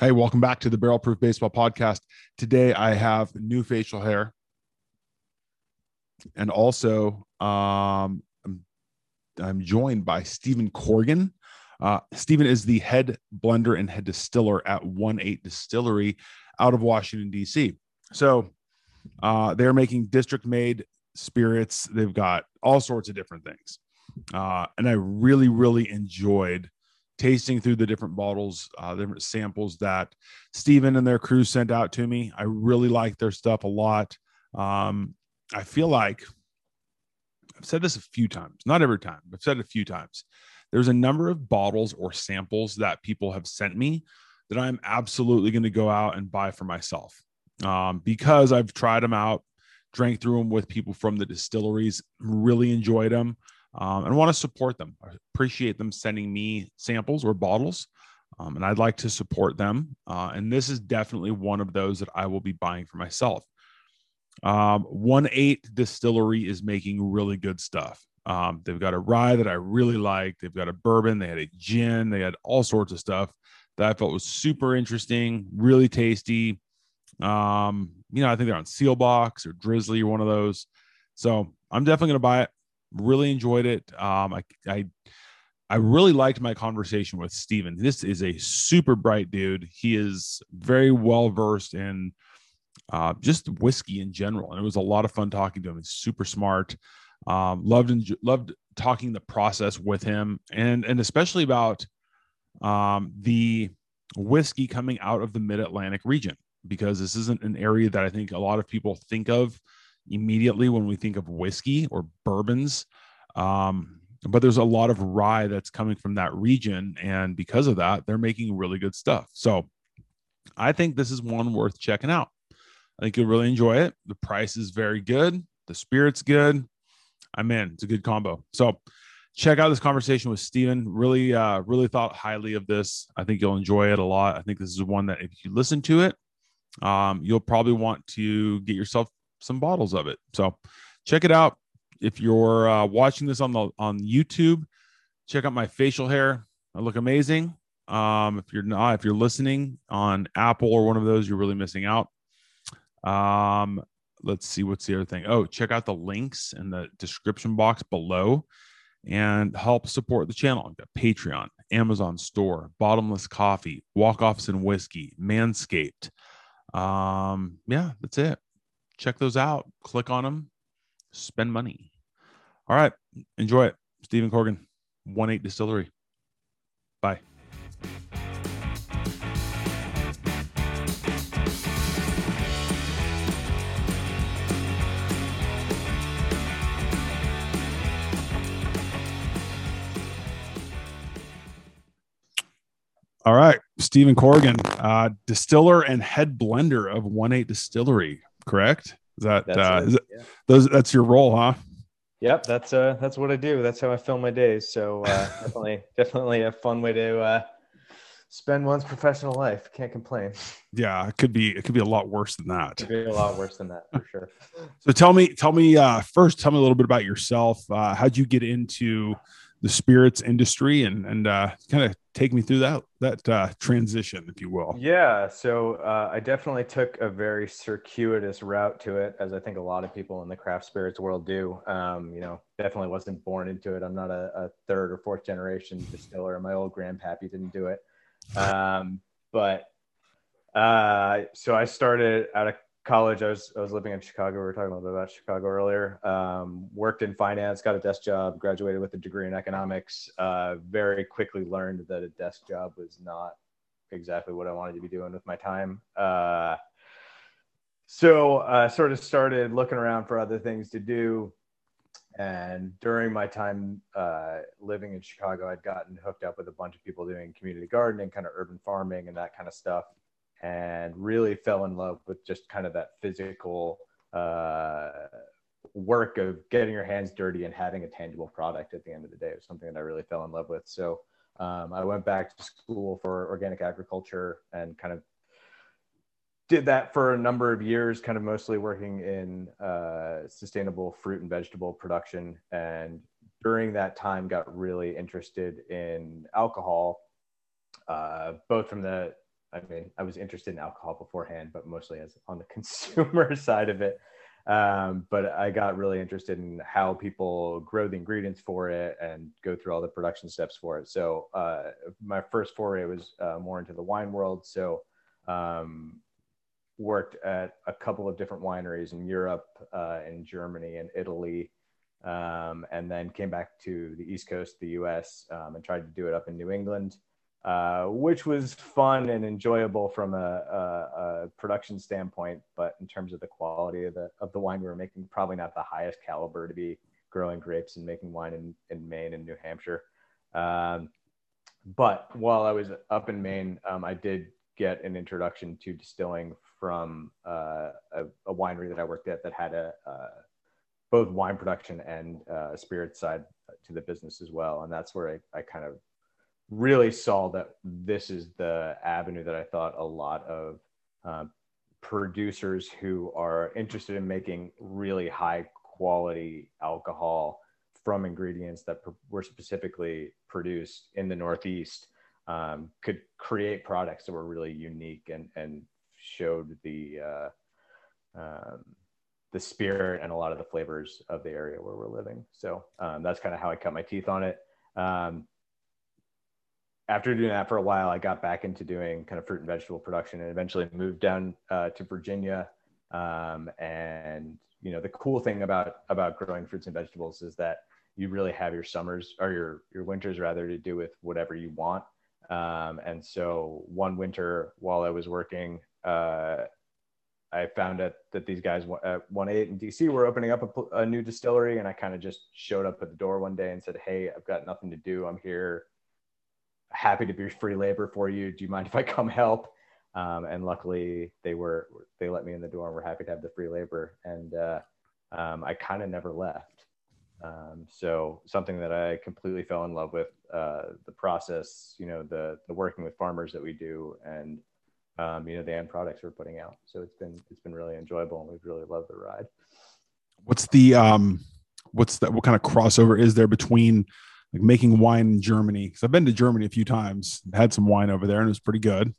Hey, welcome back to the Barrel Proof Baseball Podcast. Today I have new facial hair. And also, um, I'm, I'm joined by Stephen Corrigan. Uh, Stephen is the head blender and head distiller at 1 8 Distillery out of Washington, D.C. So uh, they're making district made spirits. They've got all sorts of different things. Uh, and I really, really enjoyed tasting through the different bottles, uh, different samples that Stephen and their crew sent out to me. I really like their stuff a lot. Um, I feel like I've said this a few times, not every time, I've said it a few times. There's a number of bottles or samples that people have sent me that I'm absolutely going to go out and buy for myself um, because I've tried them out, drank through them with people from the distilleries, really enjoyed them um, and want to support them. I appreciate them sending me samples or bottles, um, and I'd like to support them. Uh, and this is definitely one of those that I will be buying for myself. Um, One Eight Distillery is making really good stuff. Um, they've got a rye that I really like. They've got a bourbon. They had a gin. They had all sorts of stuff that I felt was super interesting, really tasty. Um, you know, I think they're on Seelbach's or Drizzly or one of those. So I'm definitely going to buy it really enjoyed it. Um, I, I, I really liked my conversation with Steven. This is a super bright dude. He is very well versed in uh, just whiskey in general, and it was a lot of fun talking to him. He's super smart. Um, loved and loved talking the process with him, and and especially about um, the whiskey coming out of the Mid Atlantic region because this isn't an area that I think a lot of people think of immediately when we think of whiskey or bourbons. Um, but there's a lot of rye that's coming from that region. And because of that, they're making really good stuff. So I think this is one worth checking out. I think you'll really enjoy it. The price is very good. The spirit's good. I'm in. It's a good combo. So check out this conversation with Steven. Really, uh, really thought highly of this. I think you'll enjoy it a lot. I think this is one that if you listen to it, um, you'll probably want to get yourself some bottles of it. So check it out. If you're uh, watching this on the on YouTube, check out my facial hair. I look amazing. Um, if you're not, if you're listening on Apple or one of those, you're really missing out. Um, let's see what's the other thing. Oh, check out the links in the description box below and help support the channel. I've got Patreon, Amazon Store, Bottomless Coffee, Walk Offs and Whiskey, Manscaped. Um, yeah, that's it check those out. Click on them, spend money. All right. Enjoy it. Stephen Corrigan, 1 8 Distillery. Bye. All right, Stephen Corrigan, uh, distiller and head blender of One Eight Distillery correct? Is that, uh, is it, yeah. those? That's your role, huh? Yep, that's uh, that's what I do. That's how I fill my days. So uh, definitely, definitely a fun way to uh, spend one's professional life. Can't complain. Yeah, it could be. It could be a lot worse than that. It could be a lot worse than that for sure. so tell me, tell me uh, first. Tell me a little bit about yourself. Uh, how'd you get into the spirits industry and and uh, kind of take me through that that uh, transition, if you will. Yeah, so uh, I definitely took a very circuitous route to it, as I think a lot of people in the craft spirits world do. Um, you know, definitely wasn't born into it. I'm not a, a third or fourth generation distiller. My old grandpappy didn't do it, um, but uh, so I started out of college, I was I was living in Chicago. We were talking a little bit about Chicago earlier. Um, worked in finance, got a desk job, graduated with a degree in economics. Uh, very quickly learned that a desk job was not exactly what I wanted to be doing with my time. Uh, so I uh, sort of started looking around for other things to do. And during my time uh, living in Chicago, I'd gotten hooked up with a bunch of people doing community gardening, kind of urban farming, and that kind of stuff and really fell in love with just kind of that physical uh, work of getting your hands dirty and having a tangible product at the end of the day. It was something that I really fell in love with. So um, I went back to school for organic agriculture and kind of did that for a number of years, kind of mostly working in uh, sustainable fruit and vegetable production. And during that time, got really interested in alcohol, uh, both from the I mean, I was interested in alcohol beforehand, but mostly as on the consumer side of it. Um, but I got really interested in how people grow the ingredients for it and go through all the production steps for it. So uh, my first foray was uh, more into the wine world. So um, worked at a couple of different wineries in Europe, uh, in Germany, and Italy, um, and then came back to the East Coast, the U.S., um, and tried to do it up in New England uh, which was fun and enjoyable from a, a, a, production standpoint. But in terms of the quality of the of the wine we were making, probably not the highest caliber to be growing grapes and making wine in, in Maine and New Hampshire. Um, but while I was up in Maine, um, I did get an introduction to distilling from uh, a, a, winery that I worked at that had a, uh, both wine production and uh, spirit side to the business as well. And that's where I, I kind of really saw that this is the avenue that I thought a lot of uh, producers who are interested in making really high quality alcohol from ingredients that pr- were specifically produced in the Northeast um, could create products that were really unique and, and showed the uh, um, the spirit and a lot of the flavors of the area where we're living. So um, that's kind of how I cut my teeth on it. Um, after doing that for a while, I got back into doing kind of fruit and vegetable production and eventually moved down uh, to Virginia. Um, and you know, the cool thing about about growing fruits and vegetables is that you really have your summers or your your winters rather to do with whatever you want. Um, and so one winter while I was working, uh, I found out that these guys at One Eight in DC were opening up a, a new distillery, and I kind of just showed up at the door one day and said, "Hey, I've got nothing to do. I'm here happy to be free labor for you. Do you mind if I come help? Um, and luckily they were, they let me in the door and were happy to have the free labor. And uh, um, I kind of never left. Um, so something that I completely fell in love with uh, the process, you know, the, the working with farmers that we do and, um, you know, the end products we're putting out. So it's been, it's been really enjoyable and we've really loved the ride. What's the, um, what's that? What kind of crossover is there between like making wine in Germany. Because I've been to Germany a few times, had some wine over there, and it was pretty good.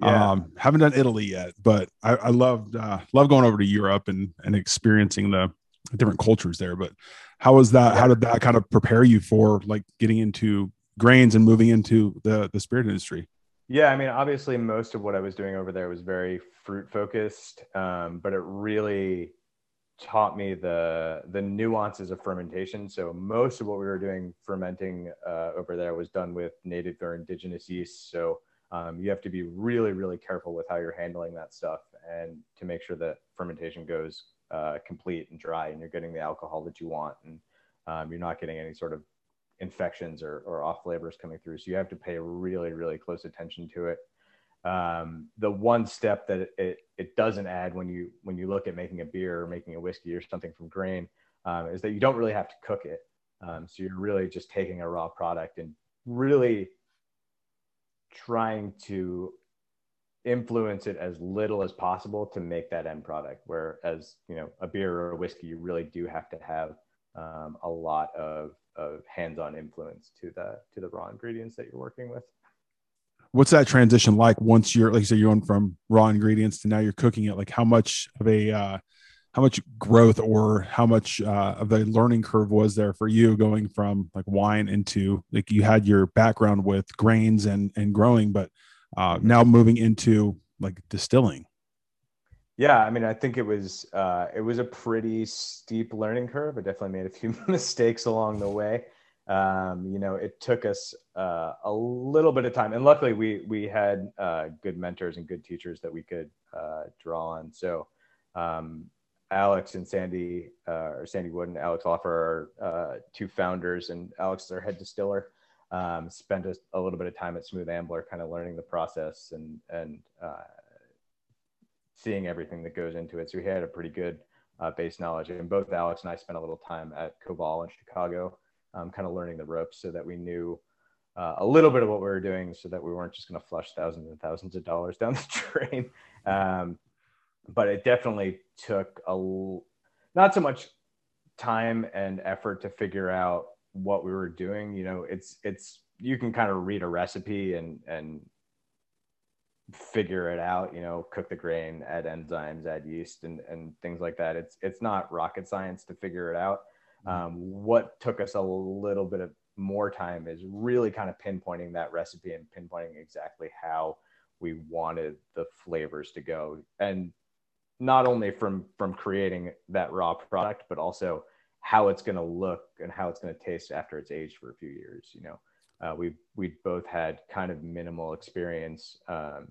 Yeah. Um, haven't done Italy yet, but I, I loved uh, love going over to Europe and and experiencing the different cultures there. But how was that? How did that kind of prepare you for like getting into grains and moving into the the spirit industry? Yeah, I mean, obviously, most of what I was doing over there was very fruit focused, um, but it really taught me the the nuances of fermentation. So most of what we were doing fermenting uh, over there was done with native or indigenous yeast. So um, you have to be really really careful with how you're handling that stuff and to make sure that fermentation goes uh, complete and dry and you're getting the alcohol that you want and um, you're not getting any sort of infections or, or off flavors coming through. So you have to pay really really close attention to it um, the one step that it, it doesn't add when you when you look at making a beer or making a whiskey or something from grain um, is that you don't really have to cook it. Um, so you're really just taking a raw product and really trying to influence it as little as possible to make that end product. Whereas you know a beer or a whiskey, you really do have to have um, a lot of, of hands-on influence to the to the raw ingredients that you're working with what's that transition like once you're like you said you're going from raw ingredients to now you're cooking it? Like how much of a uh, how much growth or how much uh, of the learning curve was there for you going from like wine into like you had your background with grains and and growing but uh, now moving into like distilling? Yeah i mean i think it was uh, it was a pretty steep learning curve. I definitely made a few mistakes along the way um, you know, it took us uh, a little bit of time, and luckily we we had uh, good mentors and good teachers that we could uh, draw on. So um, Alex and Sandy, uh, or Sandy Wood and Alex Laufer are uh, two founders, and Alex is our head distiller. Um, spent a, a, little bit of time at Smooth Ambler, kind of learning the process and and uh, seeing everything that goes into it. So we had a pretty good base knowledge, and both Alex and I spent a little time at Koval in Chicago um, kind of learning the ropes so that we knew uh, a little bit of what we were doing so that we weren't just going to flush thousands and thousands of dollars down the drain. Um, but it definitely took a not so much time and effort to figure out what we were doing. You know, it's it's you can kind of read a recipe and and figure it out, you know, cook the grain, add enzymes, add yeast and, and things like that. It's, it's not rocket science to figure it out. Mm-hmm. Um, what took us a little bit of more time is really kind of pinpointing that recipe and pinpointing exactly how we wanted the flavors to go. And not only from, from creating that raw product, but also how it's going to look and how it's going to taste after it's aged for a few years, you know? Uh, we we both had kind of minimal experience um,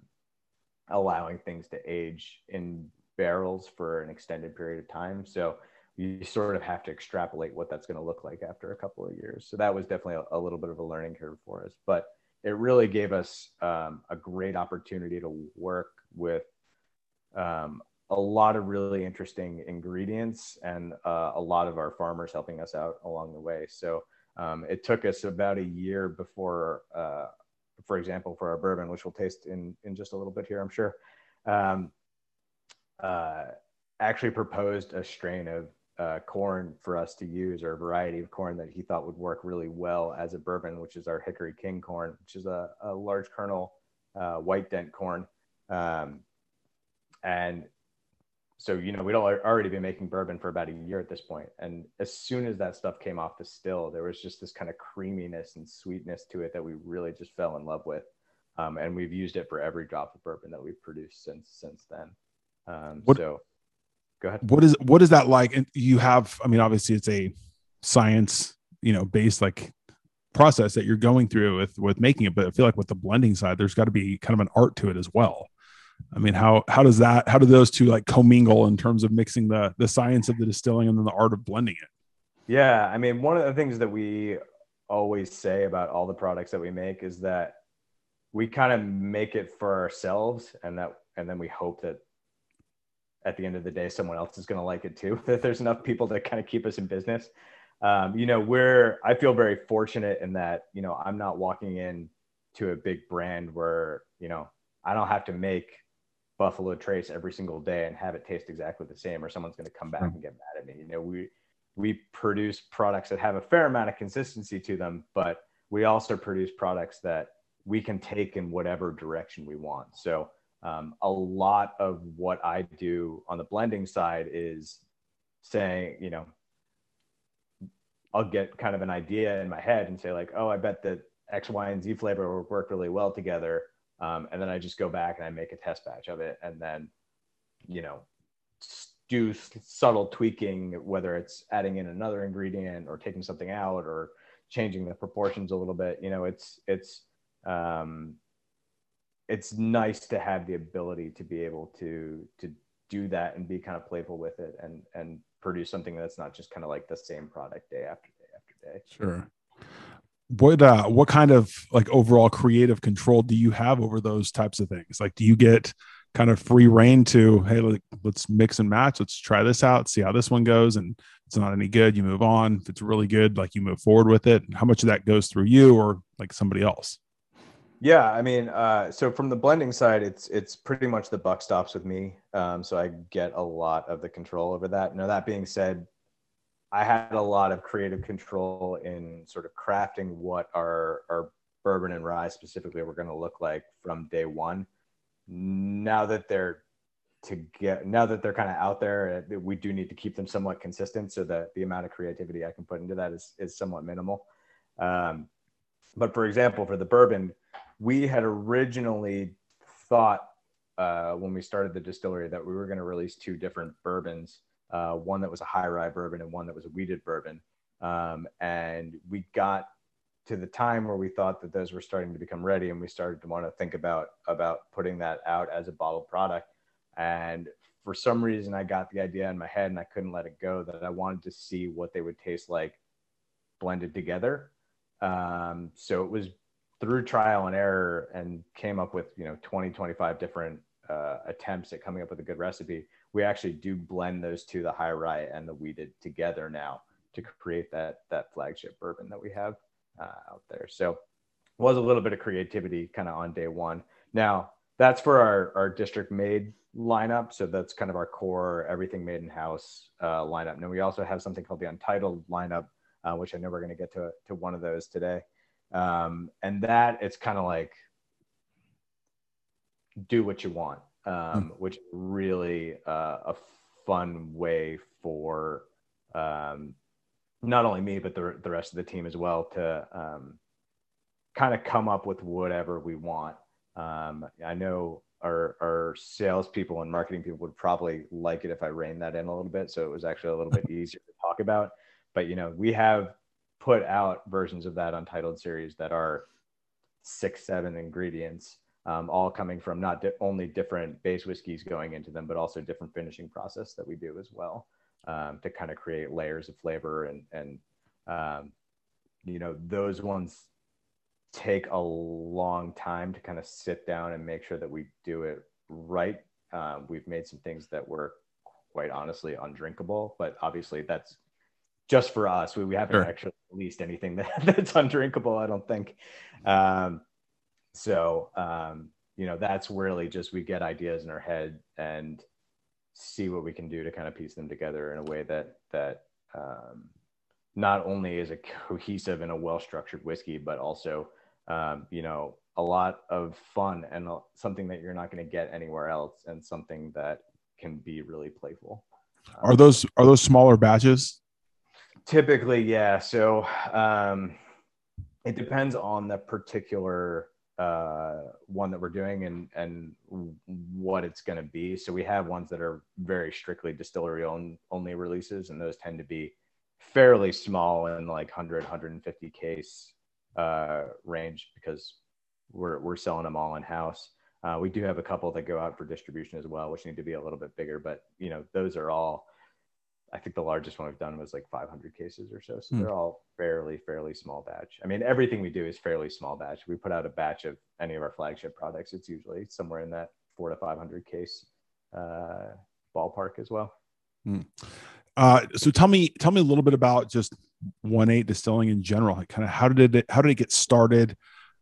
allowing things to age in barrels for an extended period of time. So you sort of have to extrapolate what that's going to look like after a couple of years. So that was definitely a, a little bit of a learning curve for us, but it really gave us um, a great opportunity to work with um, a lot of really interesting ingredients and uh, a lot of our farmers helping us out along the way. So um, it took us about a year before, uh, for example, for our bourbon, which we'll taste in, in just a little bit here, I'm sure, um, uh, actually proposed a strain of uh, corn for us to use or a variety of corn that he thought would work really well as a bourbon, which is our Hickory King corn, which is a, a large kernel uh, white dent corn. Um, and so you know we'd already been making bourbon for about a year at this point. point and as soon as that stuff came off the still there was just this kind of creaminess and sweetness to it that we really just fell in love with um, and we've used it for every drop of bourbon that we've produced since since then um, what, so go ahead. What is what is that like? And you have i mean obviously it's a science you know based like process that you're going through with with making it but i feel like with the blending side there's got to be kind of an art to it as well. I mean, how how does that how do those two like commingle in terms of mixing the the science of the distilling and then the art of blending it? Yeah, I mean, one of the things that we always say about all the products that we make is that we kind of make it for ourselves and that and then we hope that at the end of the day someone else is going to like it too that there's enough people to kind of keep us in business um, you know we're i feel very fortunate in that you know i'm not walking in to a big brand where you know i don't have to make Buffalo Trace every single day and have it taste exactly the same, or someone's going to come back and get mad at me. You know, we we produce products that have a fair amount of consistency to them, but we also produce products that we can take in whatever direction we want. So um, a lot of what I do on the blending side is saying, you know, I'll get kind of an idea in my head and say like, oh, I bet that X, Y, and Z flavor will work really well together. Um, and then I just go back and I make a test batch of it, and then, you know, do subtle tweaking, whether it's adding in another ingredient or taking something out or changing the proportions a little bit. You know, it's it's um, it's nice to have the ability to be able to to do that and be kind of playful with it and and produce something that's not just kind of like the same product day after day after day. Sure. What uh what kind of like overall creative control do you have over those types of things? Like do you get kind of free reign to hey like, let's mix and match. Let's try this out see how this one goes and it's not any good you move on. If it's really good like you move forward with it. How much of that goes through you or like somebody else yeah i mean uh, so from the blending side it's it's pretty much the buck stops with me um, so i get a lot of the control over that now that being said I had a lot of creative control in sort of crafting what our, our bourbon and rye specifically were going to look like from day one. Now that they're to get now that they're kind of out there, uh, we do need to keep them somewhat consistent so that the amount of creativity I can put into that is, is somewhat minimal. Um, but for example, for the bourbon, we had originally thought uh, when we started the distillery that we were going to release two different bourbons uh, one that was a high rye bourbon and one that was a wheated bourbon. Um, and we got to the time where we thought that those were starting to become ready and we started to want to think about about putting that out as a bottled product and for some reason i got the idea in my head and i couldn't let it go that i wanted to see what they would taste like blended together um, so it was through trial and error and came up with you know 20 25 different uh, attempts at coming up with a good recipe we actually do blend those two, the high rye and the wheated, together now to create that that flagship bourbon that we have uh, out there. So was a little bit of creativity kind of on day one. Now that's for our our district made lineup. So that's kind of our core everything made in house uh, lineup. Now we also have something called the Untitled lineup, uh, which I know we're going to get to to one of those today. Um, and that it's kind of like do what you want, um, mm. which really uh, a fun way for um, not only me but the the rest of the team as well to um, kind of come up with whatever we want. Um, I know our our salespeople and marketing people would probably like it if I reined that in a little bit, so it was actually a little bit easier to talk about. But you know, we have put out versions of that untitled series that are six, seven ingredients, um, all coming from not di- only different base whiskeys going into them, but also different finishing process that we do as well um, to kind of create layers of flavor and and um, you know those ones take a long time to kind of sit down and make sure that we do it right. Um, we've made some things that were quite honestly undrinkable, but obviously that's just for us. We, we haven't sure. actually released anything that, that's undrinkable, I don't think. Um, so, um, you know, that's really just we get ideas in our head and see what we can do to kind of piece them together in a way that, that, um, not only is a cohesive and a well structured whiskey, but also, um, you know, a lot of fun and something that you're not going to get anywhere else and something that can be really playful. Are those are those smaller batches? Typically, yeah. So um, it depends on the particular uh, one that we're doing and and what it's going to be. So we have ones that are very strictly distillery own, only releases, and those tend to be fairly small in like 100 150 case uh, range because we're we're selling them all in house. Uh, we do have a couple that go out for distribution as well, which need to be a little bit bigger, but you know those are all I think the largest one we've done was like 500 cases or so. So mm. they're all fairly, fairly small batch. I mean, everything we do is fairly small batch. We put out a batch of any of our flagship products. It's usually somewhere in that four to 500 case uh, ballpark as well. Mm. Uh, so tell me, tell me a little bit about just one eight distilling in general. Kind of how did it, how did it get started?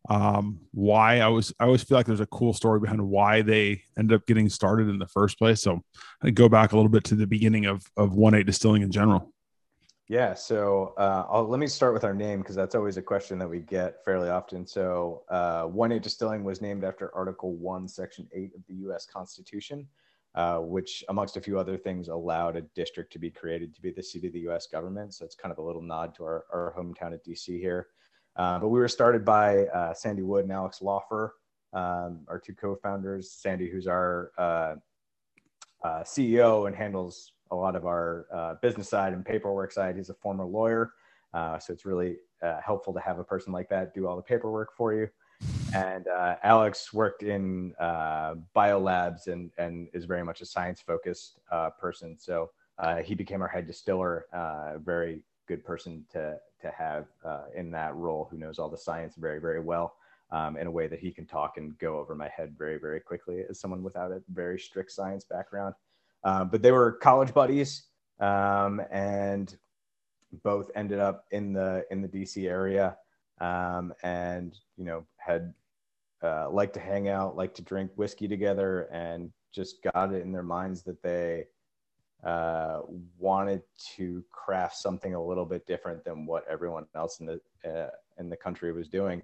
Um, why I was I always feel like there's a cool story behind why they ended up getting started in the first place. So I go back a little bit to the beginning of of one eight distilling in general. Yeah, so uh, let me start with our name because that's always a question that we get fairly often. So, uh, One Eight Distilling was named after Article One, Section Eight of the U.S. Constitution, uh, which, amongst a few other things, allowed a district to be created to be the seat of the U.S. government. So it's kind of a little nod to our, our hometown at D.C. here. Uh, but we were started by uh, Sandy Wood and Alex Laufer, um, our two co-founders. Sandy, who's our uh, uh CEO and handles a lot of our uh, business side and paperwork side. He's a former lawyer, so it's really helpful to have a person like that do all the paperwork for you. And Alex worked in biolabs and and is very much a science-focused person. So he became our head distiller. A very good person to to have uh, in that role who knows all the science very very well um, in a way that he can talk and go over my head very very quickly as someone without a very strict science background. Um, but they were college buddies um, and both ended up in the in the dc area um, and you know had uh, liked to hang out like to drink whiskey together and just got it in their minds that they uh, wanted to craft something a little bit different than what everyone else in the uh, in the country was doing.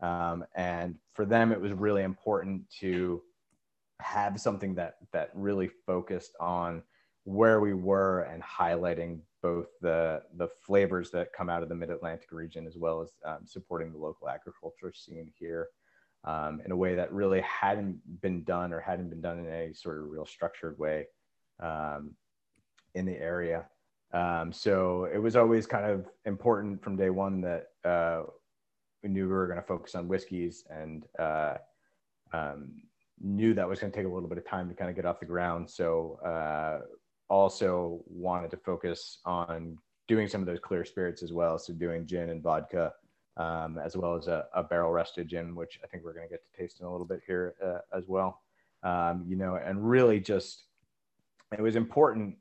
Um, and for them, it was really important to have something that that really focused on where we were and highlighting both the the flavors that come out of the Mid Atlantic region as well as um, supporting the local agriculture scene here. Um, in a way that really hadn't been done or hadn't been done in a sort of real structured way um, in the area. Um, so it was always kind of important from day one that uh, we knew we were going to focus on whiskeys and uh, um, knew that was going to take a little bit of time to kind of get off the ground. So uh, also wanted to focus on doing some of those clear spirits as well. So doing gin and vodka, um, as well as a, a, barrel rested gin, which I think we're going to get to taste in a little bit here uh, as well. Um, you know, and really just it was important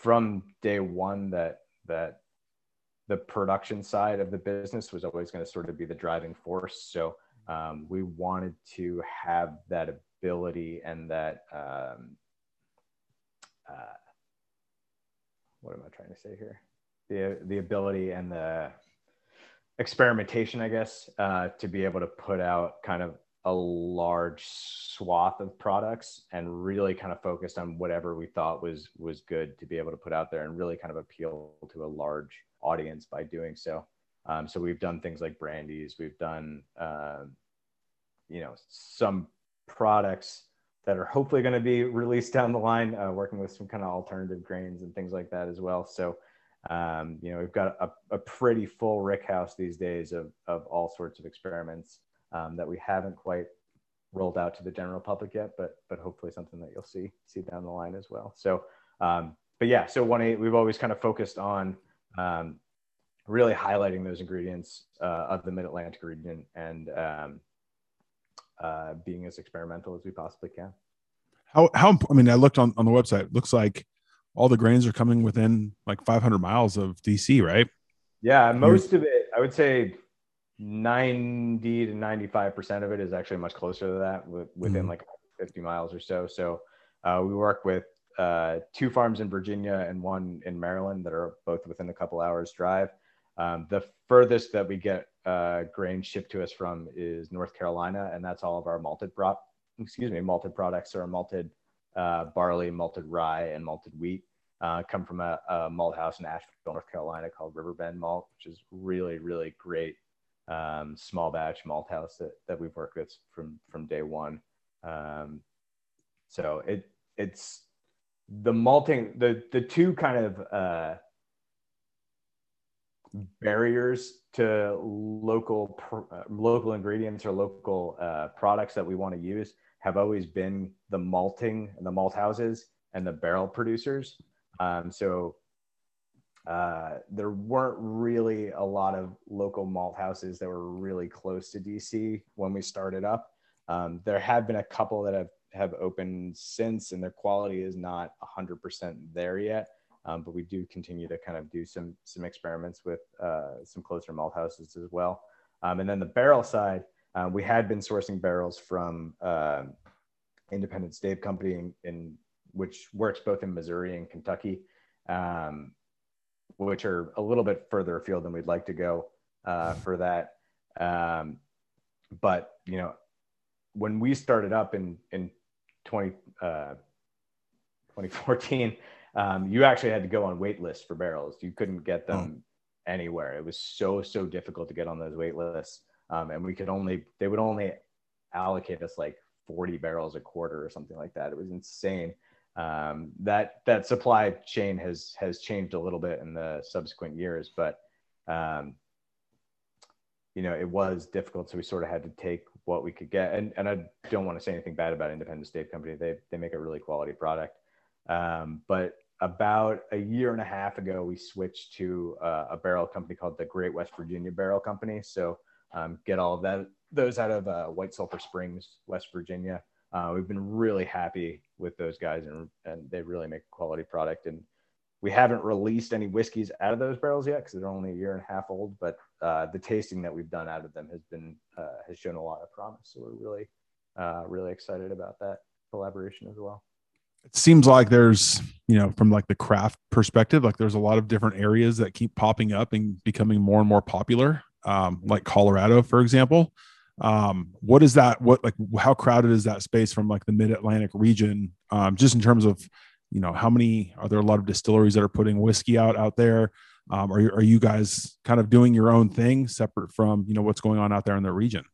from day one that that the production side of the business was always going to sort of be the driving force. So um, we wanted to have that ability and that um, uh, what am I trying to say here? The the ability and the experimentation, I guess, uh, to be able to put out kind of a large swath of products and really kind of focused on whatever we thought was was good to be able to put out there and really kind of appeal to a large audience by doing so. Um, so we've done things like brandies, we've done uh, you know some products that are hopefully going to be released down the line, uh, working with some kind of alternative grains and things like that as well. So um, you know we've got a, a pretty full rick house these days of of all sorts of experiments um, that we haven't quite rolled out to the general public yet, but but hopefully something that you'll see see down the line as well. So, um, but yeah, so one eight we've always kind of focused on um, really highlighting those ingredients uh, of the Mid Atlantic region and um, uh, being as experimental as we possibly can. How how I mean, I looked on on the website. It looks like all the grains are coming within like 500 miles of DC, right? Yeah, most of it, I would say 90 to 95 percent of it is actually much closer to that within mm-hmm. like 50 miles or so so uh, we work with uh, two farms in virginia and one in maryland that are both within a couple hours drive um, the furthest that we get uh, grain shipped to us from is north carolina and that's all of our malted prop excuse me malted products or malted uh, barley malted rye and malted wheat uh, come from a, a malt house in asheville north carolina called riverbend malt which is really really great um, small batch malt house that, that we've worked with from from day one. Um, so it it's the malting the the two kind of uh, barriers to local uh, local ingredients or local uh, products that we want to use have always been the malting and the malt houses and the barrel producers. Um, so uh, there weren't really a lot of local malt houses that were really close to DC when we started up. Um, there have been a couple that have, have opened since, and their quality is not 100% there yet. Um, but we do continue to kind of do some some experiments with uh, some closer malt houses as well. Um, and then the barrel side, uh, we had been sourcing barrels from uh, Independent Stave Company, in, in, which works both in Missouri and Kentucky. Um, which are a little bit further afield than we'd like to go uh, for that. Um, but you know, when we started up in in 20, uh, 2014, um, you actually had to go on wait lists for barrels. You couldn't get them oh. anywhere. It was so so difficult to get on those wait lists, um, and we could only they would only allocate us like 40 barrels a quarter or something like that. It was insane um, that that supply chain has has changed a little bit in the subsequent years, but um, you know it was difficult, so we sort of had to take what we could get. And and I don't want to say anything bad about Independent Stave Company; they they make a really quality product. Um, but about a year and a half ago, we switched to uh, a barrel company called the Great West Virginia Barrel Company. So um, get all that those out of uh, White Sulphur Springs, West Virginia. Uh, we've been really happy with those guys, and and they really make a quality product. And we haven't released any whiskeys out of those barrels yet because they're only a year and a half old. But uh, the tasting that we've done out of them has been uh, has shown a lot of promise. So we're really uh, really excited about that collaboration as well. It seems like there's you know from like the craft perspective, like there's a lot of different areas that keep popping up and becoming more and more popular. Um, like Colorado, for example um, what is that what like how crowded is that space from like the mid-atlantic region? Um, just in terms of you know how many are there a lot of distilleries that are putting whiskey out out there? Um, are, you, are you guys kind of doing your own thing separate from you know what's going on out there in the region?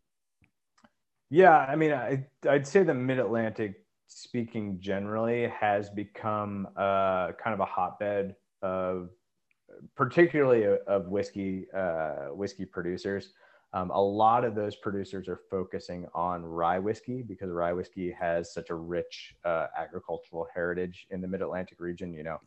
Yeah i mean I, i'd say the mid-atlantic speaking generally has become uh, kind of a hotbed of particularly of whiskey uh, whiskey producers um, a lot of those producers are focusing on rye whiskey because rye whiskey has such a rich uh, agricultural heritage in the Mid Atlantic region. You know,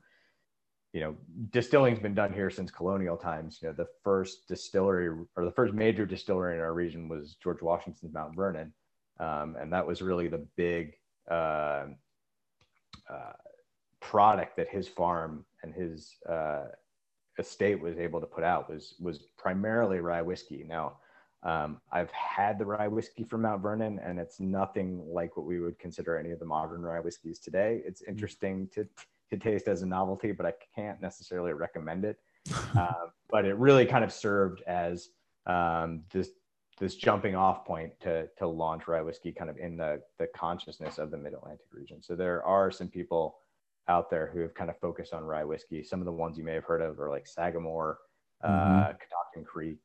you know, distilling's been done here since colonial times. You know, the first distillery or the first major distillery in our region was George Washington's Mount Vernon, um, and that was really the big uh, uh, product that his farm and his uh, estate was able to put out was was primarily rye whiskey. Now um, I've had the rye whiskey from Mount Vernon, and it's nothing like what we would consider any of the modern rye whiskeys today. It's mm. interesting to to taste as a novelty, but I can't necessarily recommend it. uh, but it really kind of served as um, the this jumping off point to to launch rye whiskey kind of in the the consciousness of the Mid Atlantic region. So there are some people out there who have kind of focused on rye whiskey. Some of the ones you may have heard of are like Sagamore, mm-hmm. uh, Catoctin Creek,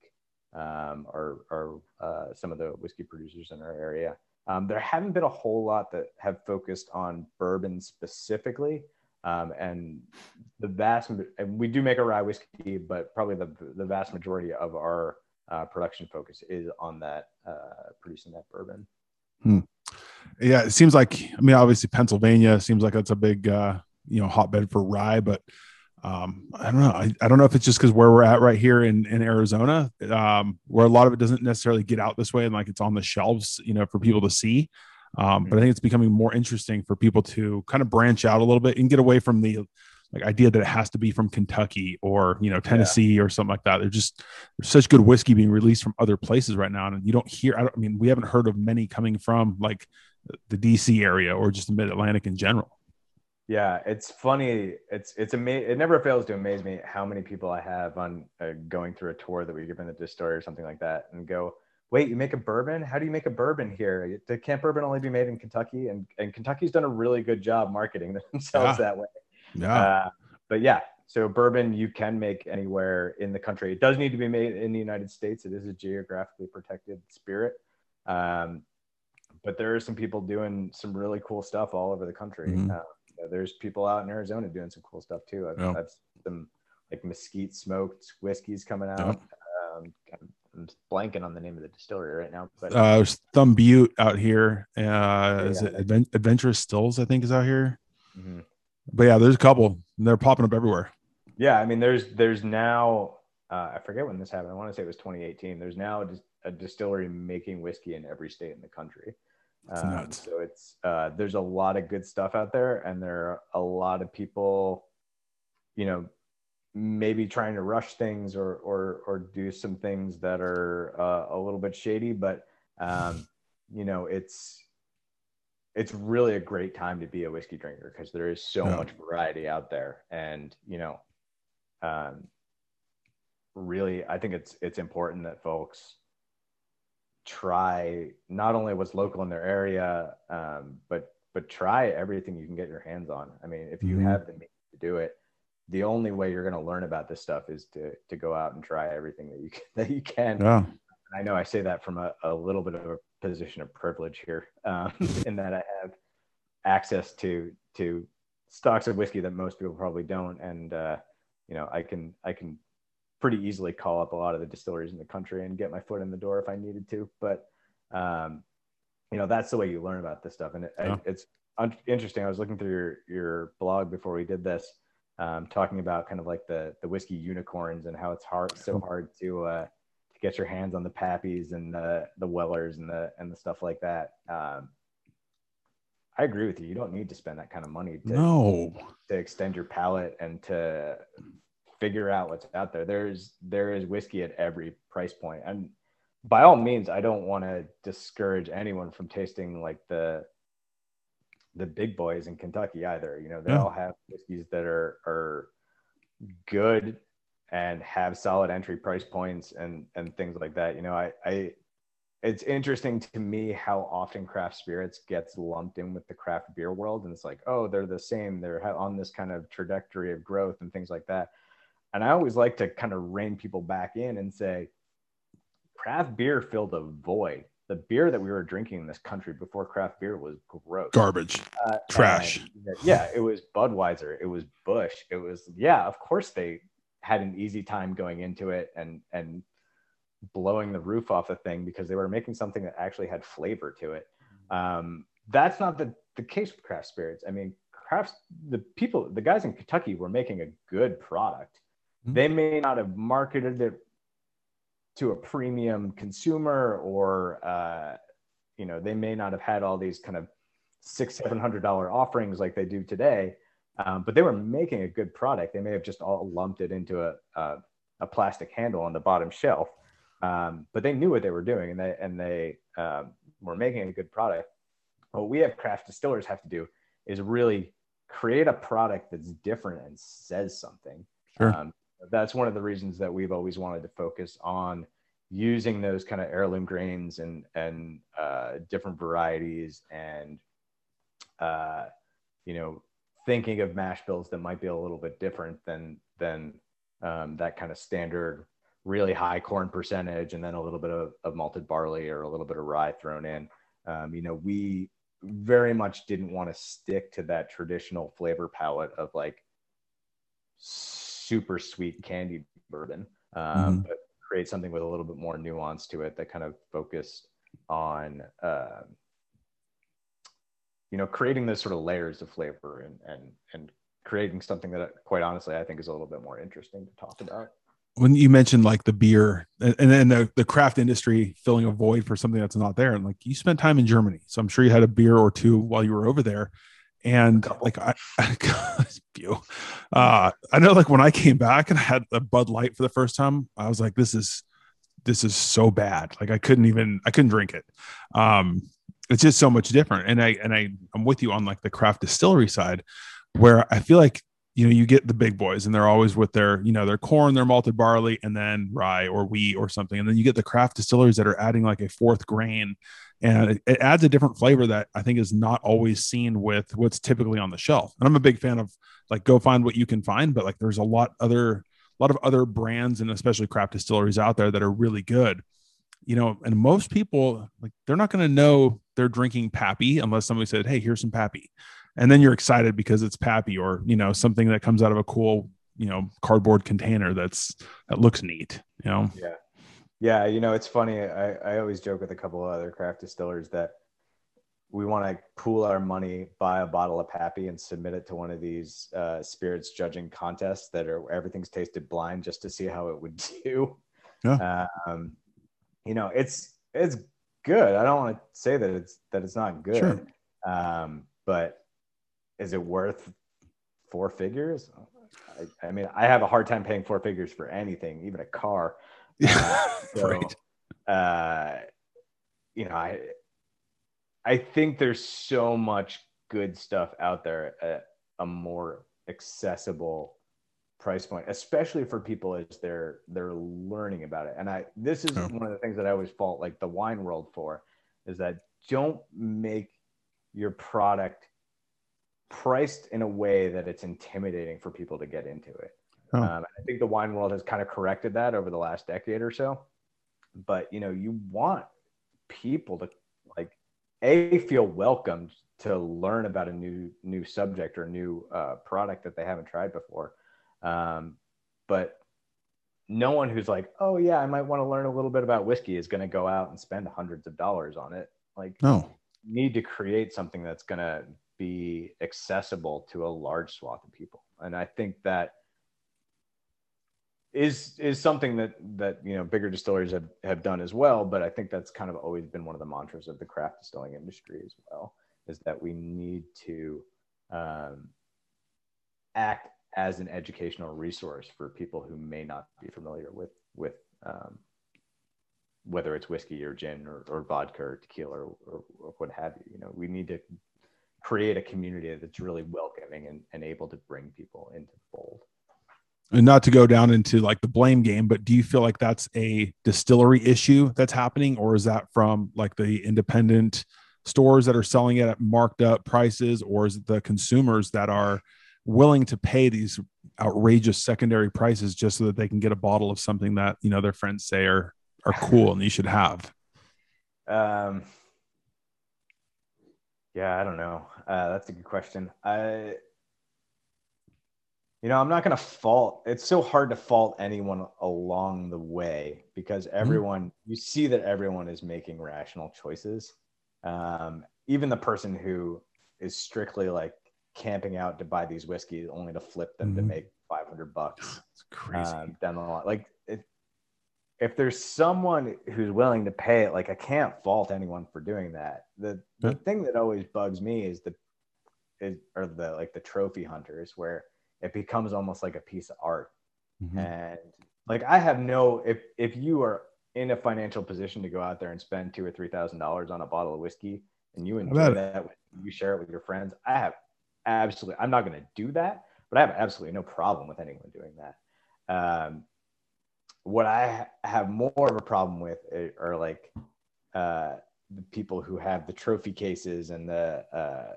um, or, or uh, some of the whiskey producers in our area. Um, there haven't been a whole lot that have focused on bourbon specifically. Um, and the vast, and we do make a rye whiskey, but probably the, the vast majority of our uh, production focus is on that, uh, producing that bourbon. Hmm. Yeah, it seems like, I mean, obviously Pennsylvania seems like that's a big, uh, you know, hotbed for rye, but um, I don't know. I, I don't know if it's just because where we're at right here in, in Arizona, um, where a lot of it doesn't necessarily get out this way and like it's on the shelves, you know, for people to see. Um, but I think it's becoming more interesting for people to kind of branch out a little bit and get away from the like idea that it has to be from Kentucky or you know Tennessee yeah. or something like that. There's just there's such good whiskey being released from other places right now, and you don't hear. I, don't, I mean, we haven't heard of many coming from like the DC area or just the Mid Atlantic in general. Yeah, it's funny. It's it's amazing. It never fails to amaze me how many people I have on uh, going through a tour that we give in the distillery or something like that, and go, "Wait, you make a bourbon? How do you make a bourbon here? Can't bourbon only be made in Kentucky?" And and Kentucky's done a really good job marketing themselves yeah. that way. Yeah. Uh, but yeah, so bourbon you can make anywhere in the country. It does need to be made in the United States. It is a geographically protected spirit. Um, but there are some people doing some really cool stuff all over the country. Mm-hmm. Uh, know, there's people out in Arizona doing some cool stuff too. I've, yeah. I've some like mesquite smoked whiskeys coming out. Yeah. Um, I'm blanking on the name of the distillery right now, but uh, there's Thumb Butte out here. Uh, yeah, is it Advent- Adventurous Stills? I think is out here. Mm-hmm. But yeah, there's a couple. They're popping up everywhere. Yeah, I mean, there's there's now uh, I forget when this happened. I want to say it was 2018. There's now a, a distillery making whiskey in every state in the country. Um, so it's uh, there's a lot of good stuff out there, and there are a lot of people, you know, maybe trying to rush things or or or do some things that are uh, a little bit shady. But um, you know, it's it's really a great time to be a whiskey drinker because there is so yeah. much variety out there, and you know, um, really, I think it's it's important that folks try not only what's local in their area, um, but but try everything you can get your hands on. I mean, if you mm-hmm. have the means to do it, the only way you're going to learn about this stuff is to to go out and try everything that you can, that you can. Yeah. I know I say that from a, a little bit of a position of privilege here, um, in that I have access to to stocks of whiskey that most people probably don't, and uh, you know I can I can pretty easily call up a lot of the distilleries in the country and get my foot in the door if I needed to. But um, you know, that's the way you learn about this stuff, and it, yeah. it's un- interesting. I was looking through your your blog before we did this, um, talking about kind of like the the whiskey unicorns and how it's hard so hard to uh, to get your hands on the Pappies and the the Wellers and the and the stuff like that. Um, I agree with you. You don't need to spend that kind of money to, no. to extend your palate and to figure out what's out there. There's there is whiskey at every price point, and by all means, I don't want to discourage anyone from tasting like the the big boys in Kentucky either. You know, they yeah. all have whiskeys that are are good and have solid entry price points and and things like that. You know, I I it's interesting to me how often craft spirits gets lumped in with the craft beer world and it's like oh they're the same they're on this kind of trajectory of growth and things like that and I always like to kind of rein people back in and say, craft beer filled a void. The beer that we were drinking in this country before craft beer was gross, garbage, uh, trash. yeah, it was Budweiser, it was Busch. it was yeah. Of course, they had an easy time going into it and and blowing the roof off the thing because they were making something that actually had flavor to it. Um, that's not the the case with craft spirits. I mean, crafts the people, the guys in Kentucky were making a good product Mm-hmm. They may not have marketed it to a premium consumer or, uh, you know, they may not have had all these kind of six, seven hundred dollar offerings like they do today. Um, but they were making a good product. They may have just all lumped it into a, a, a plastic handle on the bottom shelf. Um, but they knew what they were doing and they, and they um, were making a good product. What we have craft distillers have to do is really create a product that's different and says something. Sure. That's one of the reasons that we've always wanted to focus on using those kind of heirloom grains and and uh, different varieties and uh, you know thinking of mash bills that might be a little bit different than than um, that kind of standard really high corn percentage and then a little bit of, of malted barley or a little bit of rye thrown in. Um, you know we very much didn't want to stick to that traditional flavor palette of like super sweet candy bourbon um, mm-hmm. but create something with a little bit more nuance to it that kind of focused on uh, you know creating those sort of layers of flavor and and and creating something that quite honestly i think is a little bit more interesting to talk about when you mentioned like the beer and then the, the craft industry filling a void for something that's not there and like you spent time in germany so i'm sure you had a beer or two while you were over there and like I, I uh, I know like when I came back and I had a Bud Light for the first time, I was like, this is this is so bad. Like I couldn't even I couldn't drink it. Um, it's just so much different. And I and I I'm with you on like the craft distillery side, where I feel like you know you get the big boys and they're always with their you know their corn their malted barley and then rye or wheat or something and then you get the craft distilleries that are adding like a fourth grain and it, it, adds a different flavor that I think is not always seen with what's typically on the shelf. And I'm a big fan of like go find what you can find, but like there's a lot other a lot of other brands and especially craft distilleries out there that are really good. You know, and most people like they're not going to know they're drinking Pappy unless somebody said, "Hey, here's some Pappy," and then you're excited because it's Pappy or you know something that comes out of a cool you know cardboard container that's that looks neat. You know, yeah. Yeah, you know, it's funny. I, I always joke with a couple of other craft distillers that we want to pool our money, buy a bottle of Pappy, and submit it to one of these uh, spirits judging contests that are everything's tasted blind just to see how it would do. Yeah. Um, you know, it's it's good. I don't want to say that it's that it's not good. Sure. Um, but is it worth four figures? I, I mean, I have a hard time paying four figures for anything, even a car. So, right. Uh, you know, I I think there's so much good stuff out there at a more accessible price point, especially for people as they're they're learning about it. And I this is oh. one of the things that I always fault like the wine world for is that don't make your product priced in a way that it's intimidating for people to get into it. Oh. Um, I think the wine world has kind of corrected that over the last decade or so. But you know, you want people to like a feel welcomed to learn about a new new subject or new uh, product that they haven't tried before. Um, but no one who's like, oh yeah, I might want to learn a little bit about whiskey is going to go out and spend hundreds of dollars on it. Like, no, need to create something that's going to be accessible to a large swath of people. And I think that is is something that that you know bigger distilleries have, have done as well but i think that's kind of always been one of the mantras of the craft distilling industry as well is that we need to um, act as an educational resource for people who may not be familiar with with um, whether it's whiskey or gin or, or vodka or tequila or, or, or, what have you. You know we need to create a community that's really welcoming and, and able to bring people into the fold and not to go down into like the blame game, but do you feel like that's a distillery issue that's happening, or is that from like the independent stores that are selling it at marked up prices, or is it the consumers that are willing to pay these outrageous secondary prices just so that they can get a bottle of something that you know their friends say are are cool and you should have? Um, yeah, I don't know. Uh, that's a good question. I you know, I'm not going to fault. It's so hard to fault anyone along the way because mm-hmm. everyone, mm-hmm. you see that everyone is making rational choices. Um, even the person who is strictly like camping out to buy these whiskeys only to flip them mm-hmm. to make 500 bucks. It's crazy. Um, down the line. Like, if, if there's someone who's willing to pay it, like I can't fault anyone for doing that. The the yeah. thing that always bugs me is the is or the like the trophy hunters where it becomes almost like a piece of art. Mm-hmm. And like I have no if if you are in a financial position to go out there and spend two or three thousand dollars on a bottle of whiskey and you enjoy that you share it with your friends, I have absolutely I'm not gonna do that, but I have absolutely no problem with anyone doing that. Um, what I have more of a problem with are like uh, the people who have the trophy cases and the uh,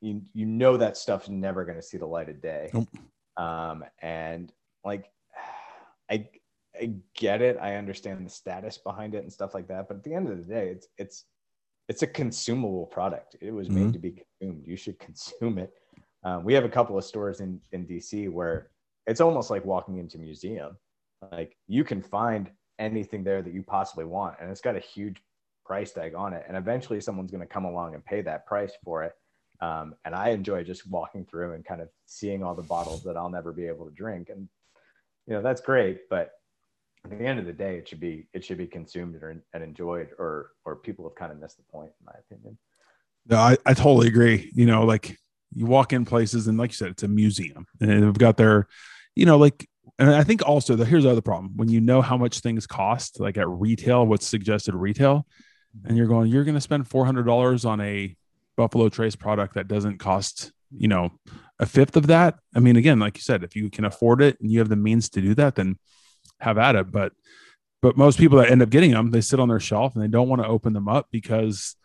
you you know that stuff's never going to see the light of day. Nope. Um, and like I I get it. I understand the status behind it and stuff like that. But at the end of the day, it's it's it's a consumable product. It was made mm-hmm. to be consumed. You should consume it. Um, we have a couple of stores in in DC where it's almost like walking into a museum. Like you can find anything there that you possibly want, and it's got a huge price tag on it. And eventually, someone's going to come along and pay that price for it. Um, and I enjoy just walking through and kind of seeing all the bottles that I'll never be able to drink. And you know that's great, but at the end of the day, it should be it should be consumed or, and enjoyed, or or people have kind of missed the point, in my opinion. No, I, I totally agree. You know, like you walk in places and like you said, it's a museum and they've got their, you know, like and I think also that here's the other problem when you know how much things cost, like at retail, what's suggested retail, and you're going, you're going to spend four hundred dollars on a Buffalo Trace product that doesn't cost, you know, a fifth of that. I mean, again, like you said, if you can afford it and you have the means to do that, then have at it. But but most people that end up getting them, they sit on their shelf and they don't want to open them up because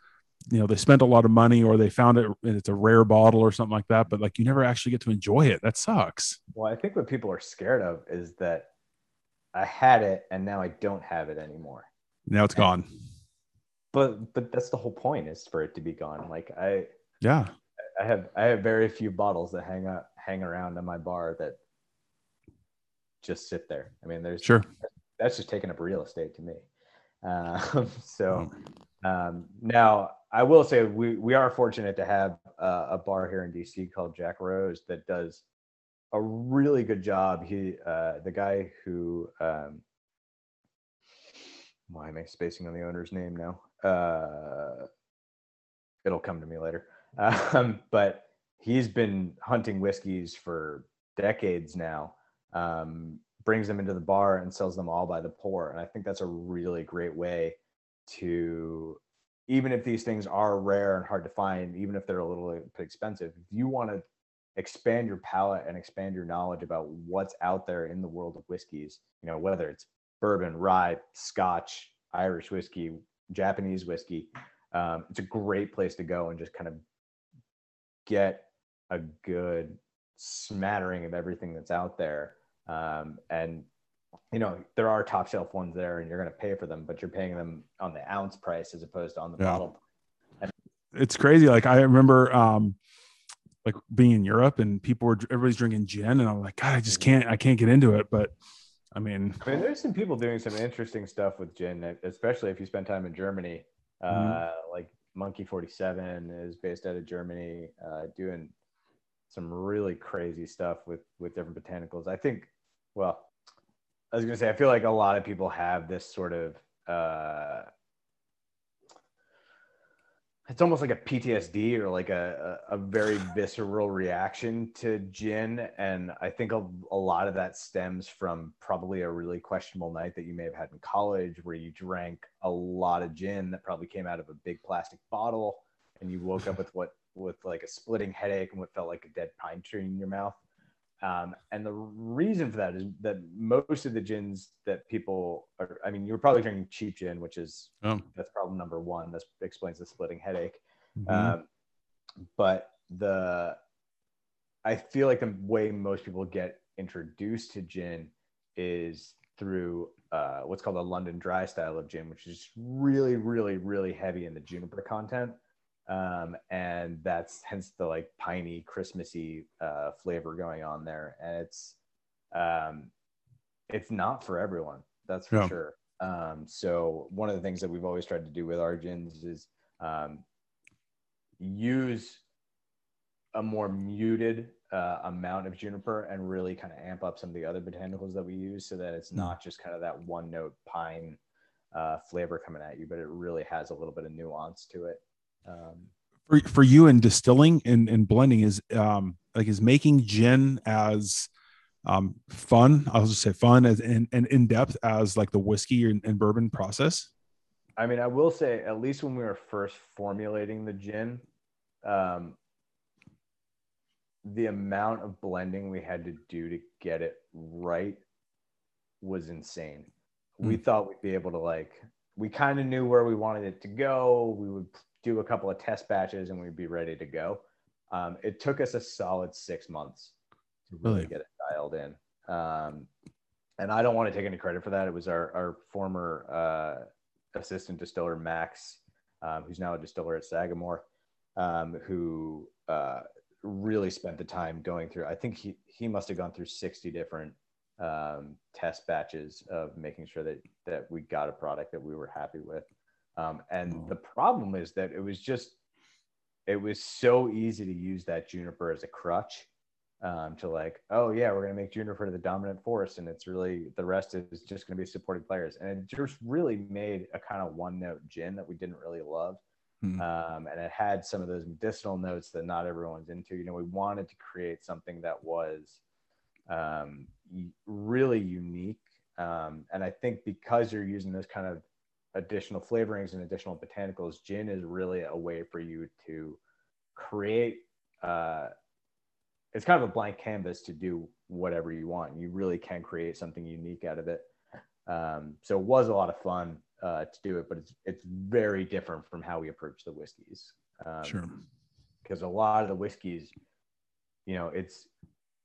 you know they spent a lot of money or they found it and it's a rare bottle or something like that but like you never actually get to enjoy it that sucks well i think what people are scared of is that i had it and now i don't have it anymore now it's and, gone but but that's the whole point is for it to be gone. Like i yeah. I have i have very few bottles that hang out hang around in my bar that just sit there. I mean there's sure. that's just taking up real estate to me. Um, so um, now I will say we we are fortunate to have uh, a bar here in DC called Jack Rose that does a really good job. He uh, the guy who um, why am I spacing on the owner's name now? Uh, it'll come to me later. Um, but he's been hunting whiskeys for decades now. Um, brings them into the bar and sells them all by the pour, and I think that's a really great way to even if these things are rare and hard to find, even if they're a little bit expensive, if you want to expand your palate and expand your knowledge about what's out there in the world of whiskeys, you know, whether it's bourbon, rye, scotch, Irish whiskey, Japanese whiskey, um, it's a great place to go and just kind of get a good smattering of everything that's out there. Um, and you know there are top shelf ones there and you're going to pay for them but you're paying them on the ounce price as opposed to on the yeah. bottle and- it's crazy like i remember um like being in europe and people were everybody's drinking gin and i'm like god i just mm-hmm. can't i can't get into it but i mean i mean there's some people doing some interesting stuff with gin especially if you spend time in germany mm-hmm. uh like monkey 47 is based out of germany uh doing some really crazy stuff with with different botanicals i think well I was gonna say, I feel like a lot of people have this sort of uh, it's almost like a PTSD or like a, a, a, very visceral reaction to gin. And I think a, a, lot of that stems from probably a really questionable night that you may have had in college where you drank a lot of gin that probably came out of a big plastic bottle and you woke up with what with like a splitting headache and what felt like a dead pine tree in your mouth. Um, and the reason for that is that most of the gins that people are, I mean, you're probably drinking cheap gin, which is oh. that's problem number one. That explains the splitting headache. Mm-hmm. Um, but the, I feel like the way most people get introduced to gin is through uh, what's called a London dry style of gin, which is really, really, really heavy in the juniper content um, and that's hence the like piney christmassy uh, flavor going on there and it's um, it's not for everyone that's for yeah. sure um, so one of the things that we've always tried to do with our gins is um, use a more muted uh, amount of juniper and really kind of amp up some of the other botanicals that we use so that it's mm. not just kind of that one note pine uh, flavor coming at you, but it really has a little bit of nuance to it. Um, for, for you in distilling and, and blending is um, like is making gin as um, fun. I'll just say fun as and, and in depth as like the whiskey and, and bourbon process. I mean, I will say at least when we were first formulating the gin, um, the amount of blending we had to do to get it right was insane. we thought we'd be able to like we kind of knew where we wanted it to go. We would do a couple of test batches and we'd be ready to go. Um, it took us a solid six months to really, Really? get it dialed in. Um, and I don't want to take any credit for that. It was our, our former uh, assistant distiller, Max, um, who's now a distiller at Sagamore, um, who uh, really spent the time going through. I think he, he must have gone through 60 different um, test batches of making sure that, that we got a product that we were happy with. Um, and Oh. the problem is that it was just, it was so easy to use that juniper as a crutch um, to like, oh yeah, we're gonna make juniper the dominant force, and it's really the rest is just gonna be supported players, and it just really made a kind of one note gin that we didn't really love, Hmm. um, and it had some of those medicinal notes that not everyone's into. You know, we wanted to create something that was um, really unique, um, and I think because you're using those kind of additional flavorings and additional botanicals, gin is really a way for you to create. Uh, it's kind of a blank canvas to do whatever you want. You really can create something unique out of it. Um, so it was a lot of fun uh, to do it, but it's it's very different from how we approach the whiskeys. Um, Sure. because a lot of the whiskeys, you know, it's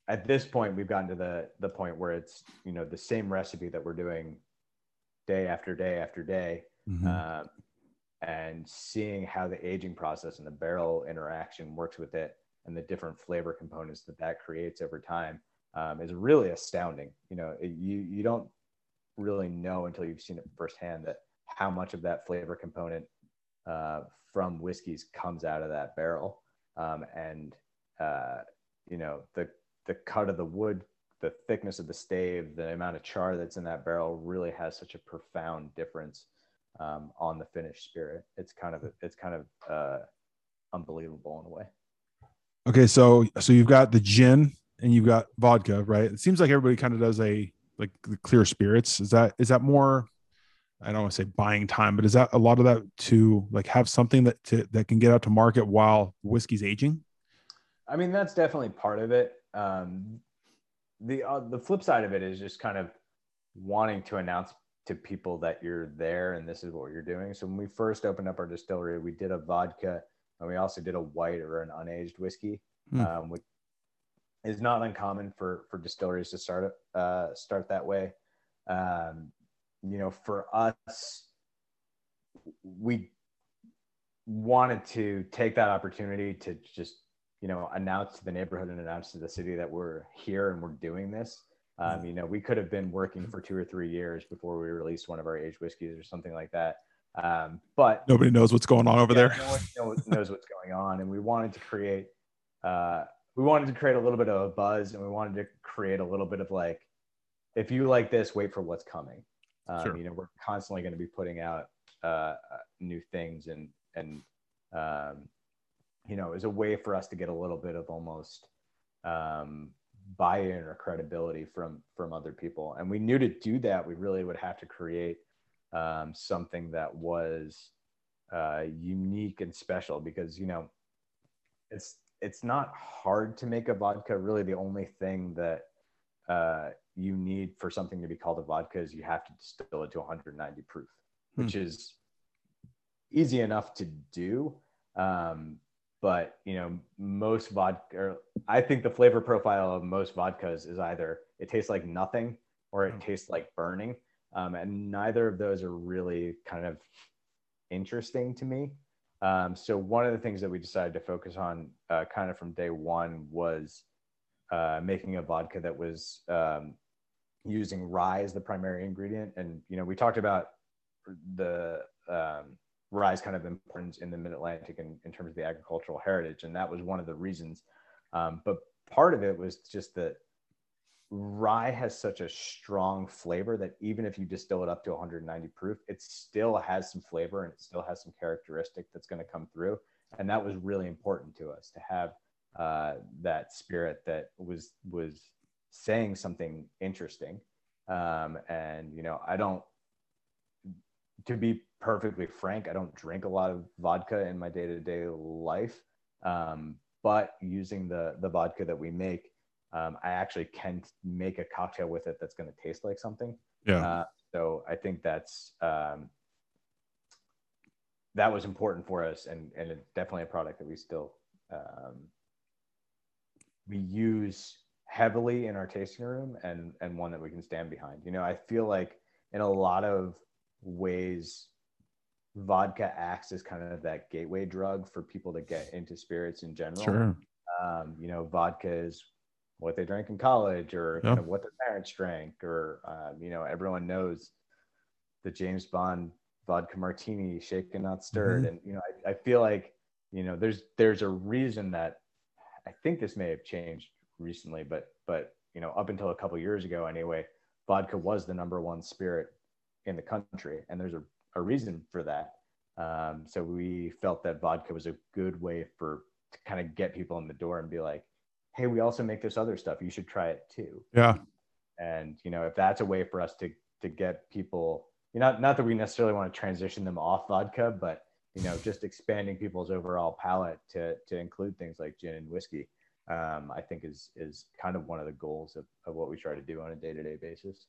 at this point we've gotten to the the point where it's you know the same recipe that we're doing day after day after day, Mhm. um, and seeing how the aging process and the barrel interaction works with it and the different flavor components that that creates over time um, is really astounding. You know, it, you you don't really know until you've seen it firsthand that how much of that flavor component uh, from whiskeys comes out of that barrel, um, and uh, you know the the cut of the wood, the thickness of the stave, the amount of char that's in that barrel really has such a profound difference um, on the finished spirit. It's kind of it's kind of uh, unbelievable in a way. Okay, so so you've got the gin and you've got vodka, right? It seems like everybody kind of does a like the clear spirits. Is that is that more? I don't want to say buying time, but is that a lot of that to like have something that to, that can get out to market while whiskey's aging? I mean, that's definitely part of it. Um, the uh, the flip side of it is just kind of wanting to announce to people that you're there and this is what you're doing. So when we first opened up our distillery, we did a vodka and we also did a white or an unaged whiskey, Hmm. um, which is not uncommon for for distilleries to start uh, start that way. Um, you know, for us, we wanted to take that opportunity to just you know announce to the neighborhood and announce to the city that we're here and we're doing this. Um, you know we could have been working for two or three years before we released one of our aged whiskeys or something like that. Um, but Nobody knows what's going on over yeah, there. no one knows, knows what's going on. And we wanted to create uh, we wanted to create a little bit of a buzz and we wanted to create a little bit of like if you like this wait for what's coming. Um, Sure. you know we're constantly going to be putting out uh, uh, new things and and um, you know is a way for us to get a little bit of almost um, buy-in or credibility from from other people. And we knew to do that we really would have to create um, something that was uh, unique and special because you know it's it's not hard to make a vodka. Really the only thing that uh, you need for something to be called a vodka is you have to distill it to 190 proof Hmm. which is easy enough to do. Um, but you know most vodka or i think the flavor profile of most vodkas is either it tastes like nothing or it Hmm. tastes like burning. Um, and neither of those are really kind of interesting to me. Um, so one of the things that we decided to focus on uh, kind of from day one was uh, making a vodka that was um, using rye as the primary ingredient. And you know we talked about the rye's kind of importance in the mid-atlantic in, in terms of the agricultural heritage and that was one of the reasons. Um, but part of it was just that rye has such a strong flavor that even if you distill it up to 190 proof it still has some flavor and it still has some characteristic that's going to come through. And that was really important to us to have uh, that spirit that was was saying something interesting. Um, and you know i don't to be perfectly frank i don't drink a lot of vodka in my day-to-day life um, but using the the vodka that we make um, i actually can make a cocktail with it that's going to taste like something Yeah. uh, So I think that's um, that was important for us, and and it's definitely a product that we still um, we use heavily in our tasting room, and and one that we can stand behind. You know, I feel like in a lot of ways vodka acts as kind of that gateway drug for people to get into spirits in general. Sure. Um, you know, vodka is what they drank in college or kind of what their parents drank, or, um, you know, everyone knows the James Bond vodka martini, shaken, not stirred. Mhm. And, you know, I, I feel like, you know, there's, there's a reason that I think this may have changed recently, but, but, you know, up until a couple years ago anyway, vodka was the number one spirit in the country. And there's a, a reason for that. Um, so we felt that vodka was a good way for to kind of get people in the door and be like, hey, we also make this other stuff. You should try it too. Yeah. And you know, if that's a way for us to to get people, you know, not not that we necessarily want to transition them off vodka, but you know, just expanding people's overall palate to to include things like gin and whiskey. Um, I think is is kind of one of the goals of, of what we try to do on a day to day basis.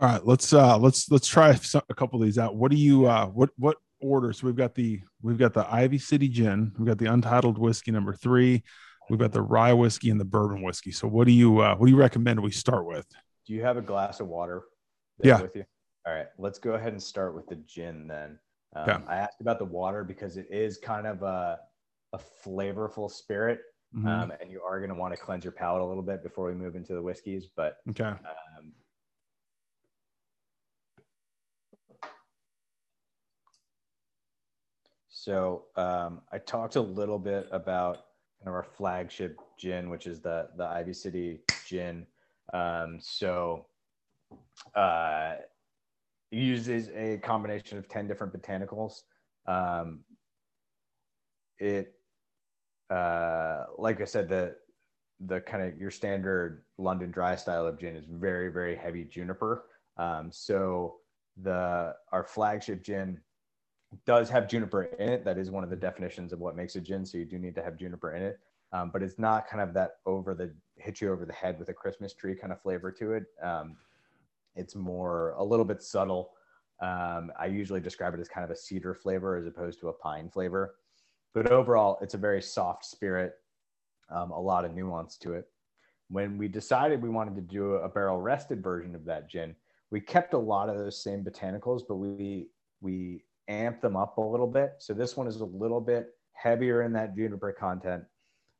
All right, let's uh let's let's try some, a couple of these out. What do you uh what what order? So we've got the we've got the Ivy City Gin, we've got the Untitled Whiskey number three, we've got the Rye Whiskey and the Bourbon Whiskey. So what do you uh what do you recommend we start with? Do you have a glass of water? Yeah. With you. All right. Let's go ahead and start with the gin then. Um, Okay. I asked about the water because it is kind of a a flavorful spirit, Mhm. um, and you are going to want to cleanse your palate a little bit before we move into the whiskeys. But okay. um, so um, I talked a little bit about kind of our flagship gin, which is the the Ivy City gin. Um, so uh, it uses a combination of ten different botanicals. Um, it, uh, like I said, the the kind of your standard London dry style of gin is very very heavy juniper. Um, so the our flagship gin does have juniper in it. That is one of the definitions of what makes a gin. So you do need to have juniper in it, um, but it's not kind of that over the hit you over the head with a Christmas tree kind of flavor to it. Um, it's more a little bit subtle. Um, I usually describe it as kind of a cedar flavor as opposed to a pine flavor. But overall, it's a very soft spirit, um, a lot of nuance to it. When we decided we wanted to do a barrel rested version of that gin, we kept a lot of those same botanicals, but we we amped them up a little bit. So this one is a little bit heavier in that juniper content,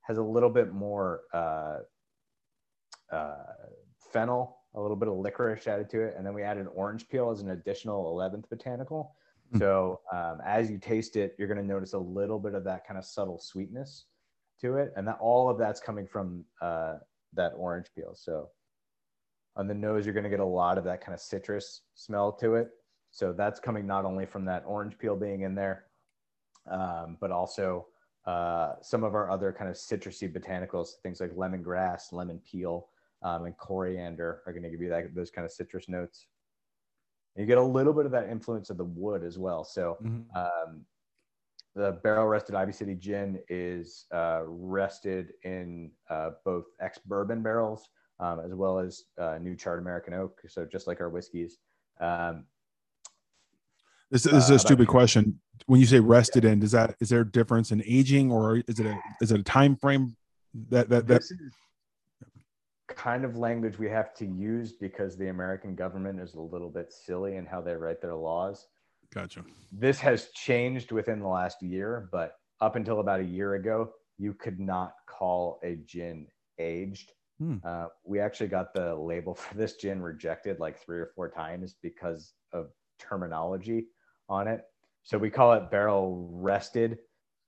has a little bit more uh, uh, fennel, a little bit of licorice added to it, and then we added orange peel as an additional 11th botanical. Hmm. So um, as you taste it, you're going to notice a little bit of that kind of subtle sweetness to it, and that all of that's coming from uh, that orange peel. So on the nose, you're going to get a lot of that kind of citrus smell to it. So that's coming not only from that orange peel being in there, um, but also uh, some of our other kind of citrusy botanicals, things like lemongrass, lemon peel, um, and coriander are going to give you that, those kind of citrus notes. And you get a little bit of that influence of the wood as well. So Mhm. um, the barrel rested Ivy City gin is uh, rested in uh, both ex bourbon barrels um, as well as uh, new charred American oak. So just like our whiskeys. Um, This, this is Uh, a stupid question. When you say rested in, does that is there a difference in aging or is it a is it a time frame that that that this is kind of language we have to use because the American government is a little bit silly in how they write their laws. gotcha. This has changed within the last year, but up until about a year ago, you could not call a gin aged. Hmm. Uh, we actually got the label for this gin rejected like three or four times because of terminology on it. So we call it barrel rested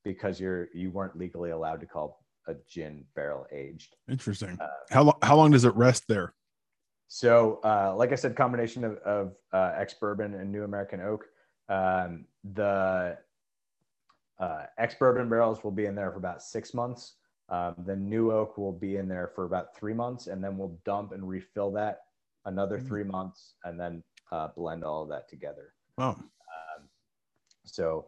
because you're you weren't legally allowed to call a gin barrel aged. Interesting. Uh, How long how long does it rest there? So, uh, like I said, combination of, of uh, ex bourbon and new American oak. Um, the uh, ex bourbon barrels will be in there for about six months. Um, the new oak will be in there for about three months, and then we'll dump and refill that another Mm. three months, and then uh, blend all of that together. Um, so,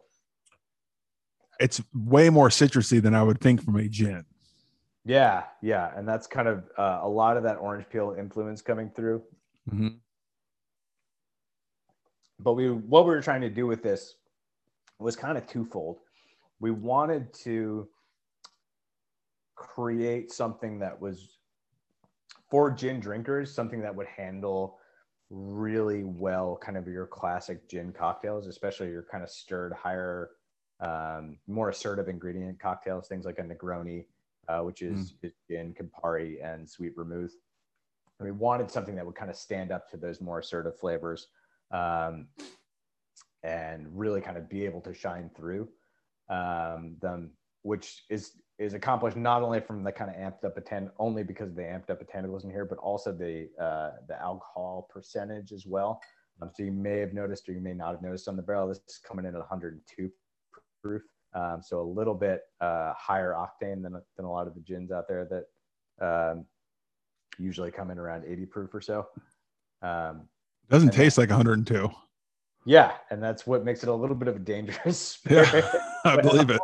it's way more citrusy than I would think from a gin. yeah, yeah, and that's kind of uh, a lot of that orange peel influence coming through. Mhm. but we what we were trying to do with this was kind of twofold. We wanted to create something that was for gin drinkers, something that would handle really well kind of your classic gin cocktails, especially your kind of stirred higher, um, more assertive ingredient cocktails, things like a Negroni, uh, which is, mm. is gin, Campari, and sweet vermouth. And we wanted something that would kind of stand up to those more assertive flavors um, and really kind of be able to shine through um, them, which is is accomplished not only from the kind of amped up attend only because the amped up botanicals in here, but also the uh, the alcohol percentage as well. Um, so you may have noticed, or you may not have noticed on the barrel, this is coming in at 102 proof. Um, so a little bit uh, higher octane than, than a lot of the gins out there that um, usually come in around 80 proof or so. Um, Doesn't taste like 102. Yeah, and that's what makes it a little bit of a dangerous spirit. Yeah, I believe it.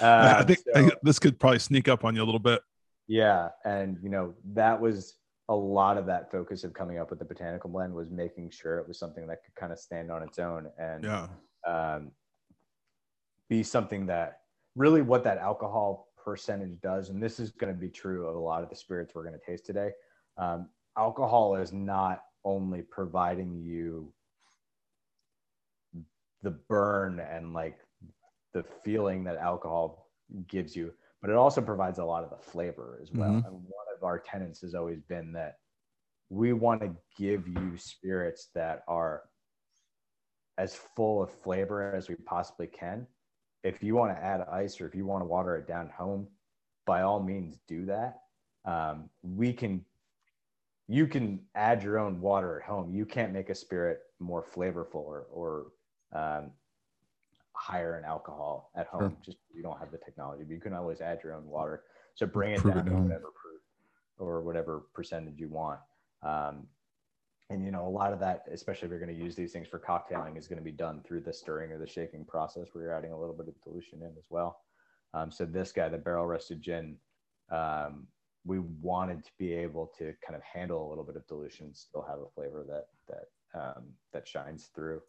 Uh, I think, so, I this could probably sneak up on you a little bit. Yeah, and you know that was a lot of that focus of coming up with the botanical blend was making sure it was something that could kind of stand on its own and yeah. um, be something that really what that alcohol percentage does, and this is going to be true of a lot of the spirits we're going to taste today. Um, alcohol is not only providing you the burn and like the feeling that alcohol gives you, but it also provides a lot of the flavor as well. Mm-hmm. And one of our tenets has always been that we want to give you spirits that are as full of flavor as we possibly can. If you want to add ice or if you want to water it down home, by all means do that. Um, we can, you can add your own water at home. You can't make a spirit more flavorful or, or um, higher in alcohol at home. Sure. Just you don't have the technology, but you can always add your own water. So bring it Prove down it to whatever proof or whatever percentage you want. Um, and you know, a lot of that, especially if you're going to use these things for cocktailing, is going to be done through the stirring or the shaking process, where you're adding a little bit of dilution in as well. Um, so this guy, the barrel rested gin, um, we wanted to be able to kind of handle a little bit of dilution, still have a flavor that that um, that shines through.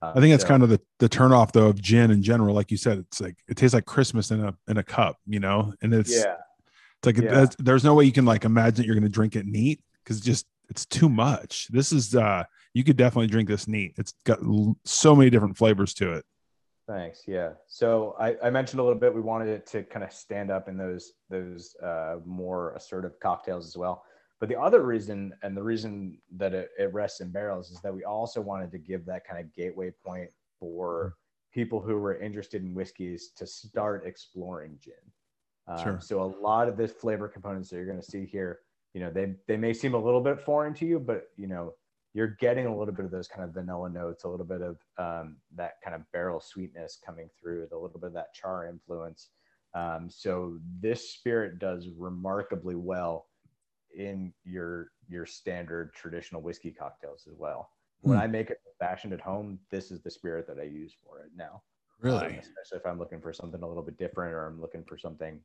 Um, I think that's so, kind of the the turnoff though of gin in general. Like you said, it's like it tastes like Christmas in a in a cup, you know, and it's yeah, it's like yeah. it, there's no way you can like imagine you're going to drink it neat because just it's too much. This is uh you could definitely drink this neat. It's got so many different flavors to it. Thanks. Yeah. So I, I mentioned a little bit. We wanted it to kind of stand up in those those uh, more assertive cocktails as well. But the other reason, and the reason that it, it rests in barrels, is that we also wanted to give that kind of gateway point for people who were interested in whiskeys to start exploring gin. Um, sure. So a lot of the flavor components that you're going to see here, you know, they they may seem a little bit foreign to you, but you know, you're getting a little bit of those kind of vanilla notes, a little bit of um, that kind of barrel sweetness coming through, a little bit of that char influence. Um, so this spirit does remarkably well in your your standard traditional whiskey cocktails as well. When hmm. I make it fashioned at home, this is the spirit that I use for it now. Really, um, especially if I'm looking for something a little bit different, or I'm looking for something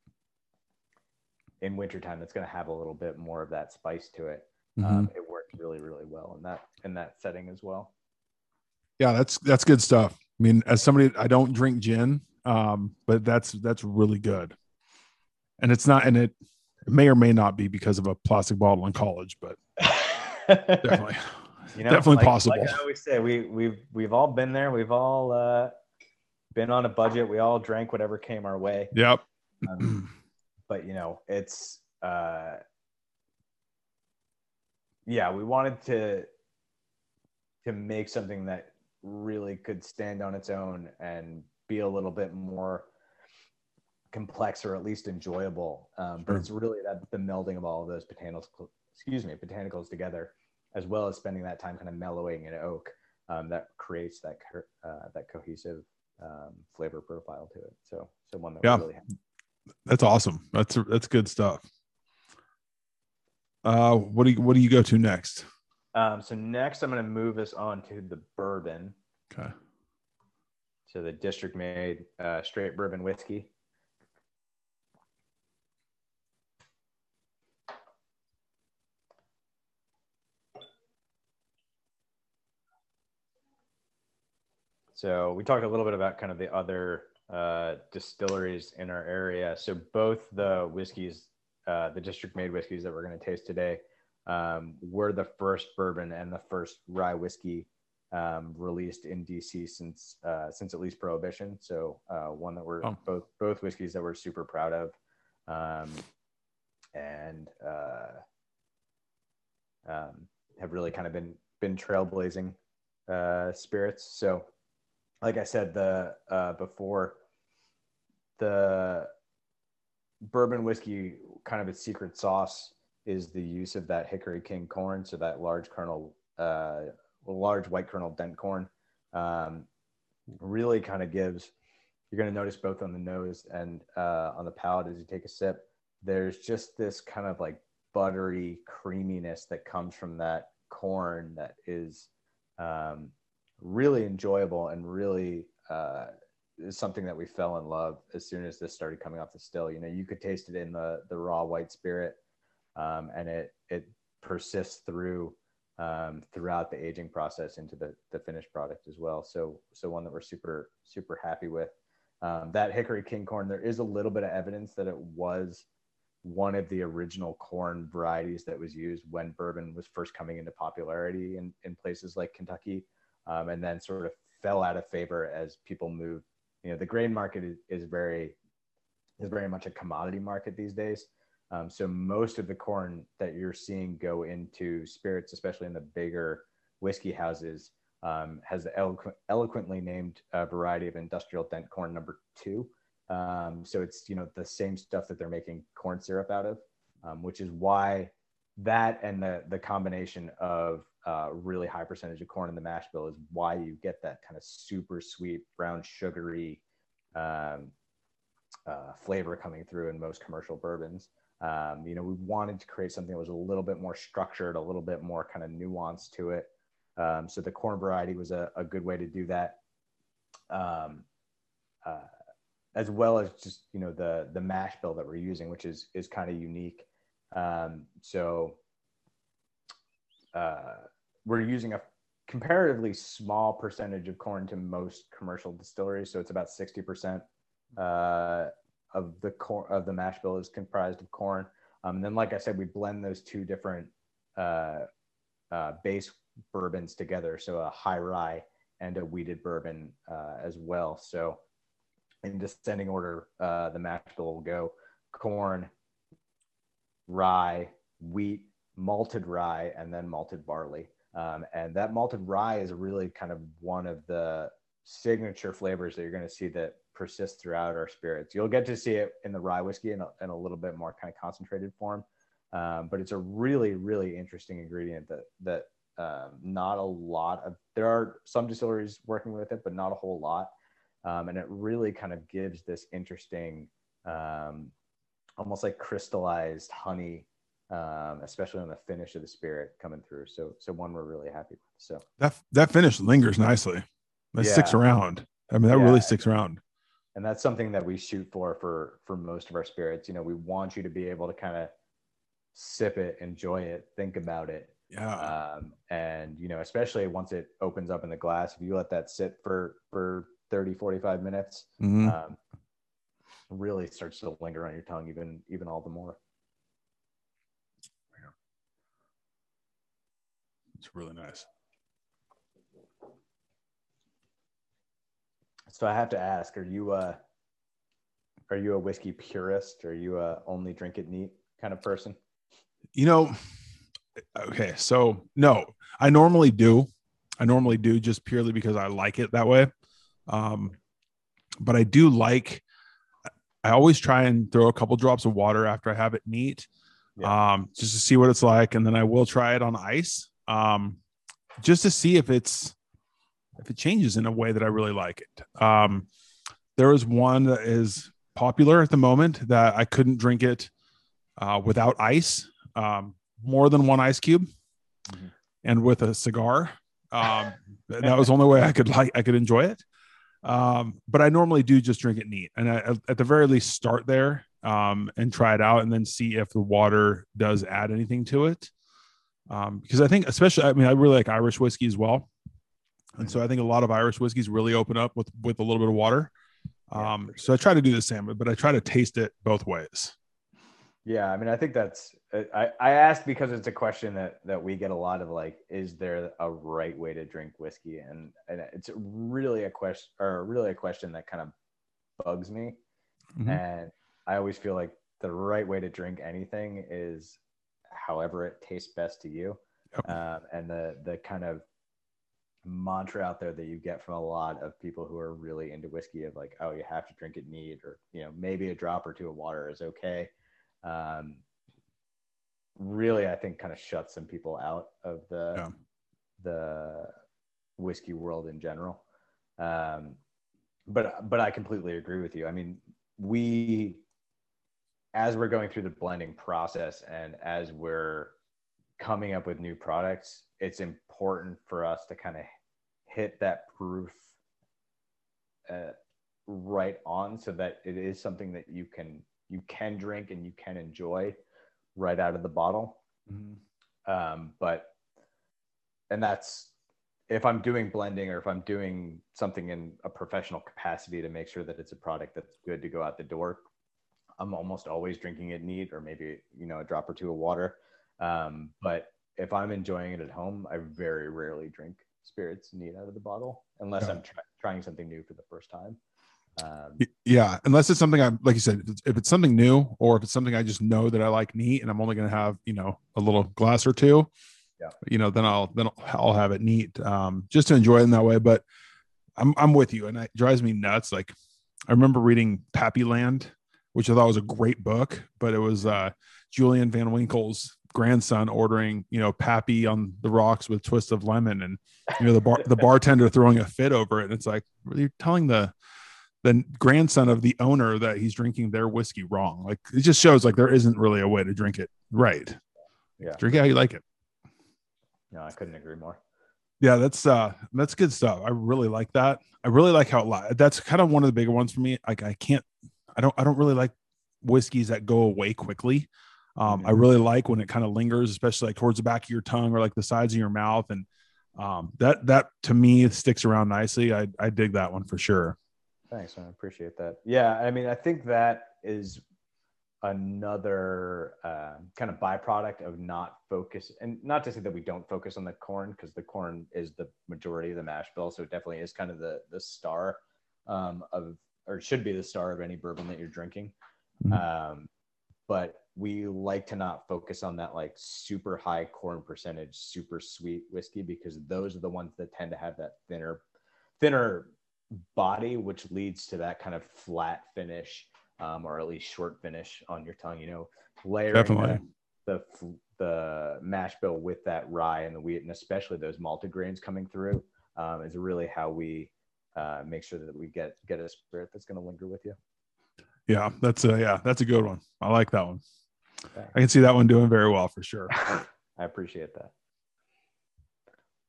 in wintertime that's going to have a little bit more of that spice to it. Mm-hmm. Um, it works really, really well in that in that setting as well. Yeah, that's that's good stuff. I mean, as somebody, I don't drink gin, um, but that's that's really good. And it's not, and it it may or may not be because of a plastic bottle in college, but definitely, you know, definitely like, possible. Like I always say, we we've we've all been there. We've all uh, been on a budget. We all drank whatever came our way. Yep. Um, but you know, it's uh, yeah, we wanted to to make something that really could stand on its own and be a little bit more complex or at least enjoyable. Um, but it's really that the melding of all of those botanicals, excuse me, botanicals together, as well as spending that time kind of mellowing in oak, um, that creates that uh, that cohesive um, flavor profile to it. So, so one that yeah, really that's awesome. That's that's good stuff. Uh, what do you what do you go to next? Um, so next, I'm going to move us on to the bourbon. Okay. So the district made uh, straight bourbon whiskey. So we talked a little bit about kind of the other uh, distilleries in our area. So both the whiskeys, uh, the district made whiskeys that we're going to taste today, um, were the first bourbon and the first rye whiskey um, released in DC since uh, since at least Prohibition. So uh, one that we're Oh. both both whiskeys that we're super proud of, um, and uh, um, have really kind of been been trailblazing uh, spirits. So, like I said, the uh, before the bourbon whiskey, kind of its secret sauce is the use of that Hickory King corn, so that large kernel, uh, large white kernel dent corn, um, really kind of gives. You're going to notice both on the nose and uh, on the palate as you take a sip. There's just this kind of like buttery creaminess that comes from that corn that is um, really enjoyable and really uh, something that we fell in love as soon as this started coming off the still. You know, you could taste it in the the raw white spirit, um, and it it persists through um, throughout the aging process into the the finished product as well. So so one that we're super super happy with. Um, that Hickory King corn, there is a little bit of evidence that it was one of the original corn varieties that was used when bourbon was first coming into popularity in, in places like Kentucky, um, and then sort of fell out of favor as people moved. You know, the grain market is, is very is very much a commodity market these days. Um, so most of the corn that you're seeing go into spirits, especially in the bigger whiskey houses, um, has the eloqu- eloquently named uh, variety of industrial dent corn number two. Um, so it's you know the same stuff that they're making corn syrup out of, um, which is why that and the the combination of uh, really high percentage of corn in the mash bill is why you get that kind of super sweet brown sugary um, uh, flavor coming through in most commercial bourbons. Um, you know, we wanted to create something that was a little bit more structured, a little bit more kind of nuance to it. Um, so the corn variety was a, a good way to do that. Um, uh, as well as just you know the the mash bill that we're using, which is is kind of unique. Um, so uh, we're using a comparatively small percentage of corn to most commercial distilleries, so it's about sixty percent uh, of the corn of the mash bill is comprised of corn. Um, and then, like I said, we blend those two different uh, uh, base bourbons together, so a high rye and a wheated bourbon uh, as well. So in descending order, uh, the mash bill will go corn, rye, wheat, malted rye, and then malted barley. Um, and that malted rye is really kind of one of the signature flavors that you're going to see that persist throughout our spirits. You'll get to see it in the rye whiskey in a, in a little bit more kind of concentrated form. Um, but it's a really, really interesting ingredient that, that um, not a lot of, there are some distilleries working with it, but not a whole lot. Um, and it really kind of gives this interesting, um, almost like crystallized honey, um, especially on the finish of the spirit coming through. So, so one we're really happy with. So That that finish lingers nicely. That sticks around. I mean, that Yeah. really sticks around. and that's something that we shoot for for for most of our spirits you know we want you to be able to kind of sip it enjoy it think about it Yeah. um, and you know especially once it opens up in the glass if you let that sit for for 30 45 minutes Mhm. um, really starts to linger on your tongue even even all the more It's really nice. so i have to ask are you uh are you a whiskey purist are you a only drink it neat kind of person You know, okay, so no, I normally do. I normally do just purely because I like it that way. Um, but I do like I always try and throw a couple drops of water after I have it neat. Um, just to see what it's like, and then I will try it on ice. Um, just to see if it's if it changes in a way that I really like it. Um, there is one that is popular at the moment that I couldn't drink it uh, without ice, um, more than one ice cube, Mhm. and with a cigar. Um, that was the only way I could like I could enjoy it. Um, but I normally do just drink it neat, and I, at the very least start there um, and try it out, and then see if the water does add anything to it. Um, because I think, especially, I mean, I really like Irish whiskey as well. And so I think a lot of Irish whiskeys really open up with with a little bit of water. Um, yeah, so I try to do the same, but I try to taste it both ways. Yeah, I mean, I think that's I, I asked because it's a question that that we get a lot of like, is there a right way to drink whiskey? And and it's really a question or really a question that kind of bugs me. Mm-hmm. And I always feel like the right way to drink anything is however it tastes best to you. Yep. Um, and the the kind of mantra out there that you get from a lot of people who are really into whiskey of like, oh, you have to drink it neat, or you know, maybe a drop or two of water is okay um, really I think kind of shuts some people out of the yeah. the whiskey world in general. Um, but but I completely agree with you. I mean, we as we're going through the blending process and as we're coming up with new products, it's important for us to kind of hit that proof uh, right on so that it is something that you can you can drink and you can enjoy right out of the bottle. Mm-hmm. Um, but, and that's if I'm doing blending or if I'm doing something in a professional capacity to make sure that it's a product that's good to go out the door, I'm almost always drinking it neat or maybe, you know, a drop or two of water. Um, but if I'm enjoying it at home, I very rarely drink spirits neat out of the bottle unless yeah. I'm try- trying something new for the first time. Um, yeah, unless it's something I'm like you said, if it's, if it's, something new or if it's something I just know that I like neat and I'm only going to have you know a little glass or two, yeah, you know, then I'll then I'll, have it neat, um, just to enjoy it in that way. But I'm I'm with you, and it drives me nuts. Like I remember reading Pappyland, which I thought was a great book, but it was uh, Julian Van Winkle's grandson ordering you know Pappy on the rocks with twist of lemon, and you know the bar the bartender throwing a fit over it. And it's like you're telling the the grandson of the owner that he's drinking their whiskey wrong. Like it just shows like there isn't really a way to drink it right. Yeah. Drink it how you like it. No, I couldn't agree more. Yeah, that's uh that's good stuff. I really like that. I really like how it that's kind of one of the bigger ones for me. Like I can't I don't I don't really like whiskeys that go away quickly. Um, mm-hmm. I really like when it kind of lingers, especially like towards the back of your tongue or like the sides of your mouth. And um, that that to me sticks around nicely. I I dig that one for sure. Thanks, man. I appreciate that. Yeah, I mean, I think that is another uh, kind of byproduct of not focus, and not to say that we don't focus on the corn, because the corn is the majority of the mash bill, so it definitely is kind of the the star um, of, or should be the star of any bourbon that you're drinking. Mm-hmm. Um, but we like to not focus on that like super high corn percentage, super sweet whiskey because those are the ones that tend to have that thinner, thinner body, which leads to that kind of flat finish, um, or at least short finish on your tongue. You know, layering Definitely. the, the the mash bill with that rye and the wheat, and especially those malted grains coming through, um, is really how we uh, make sure that we get get a spirit that's going to linger with you. Yeah, that's a yeah, that's a good one. I like that one. I can see that one doing very well for sure. I appreciate that.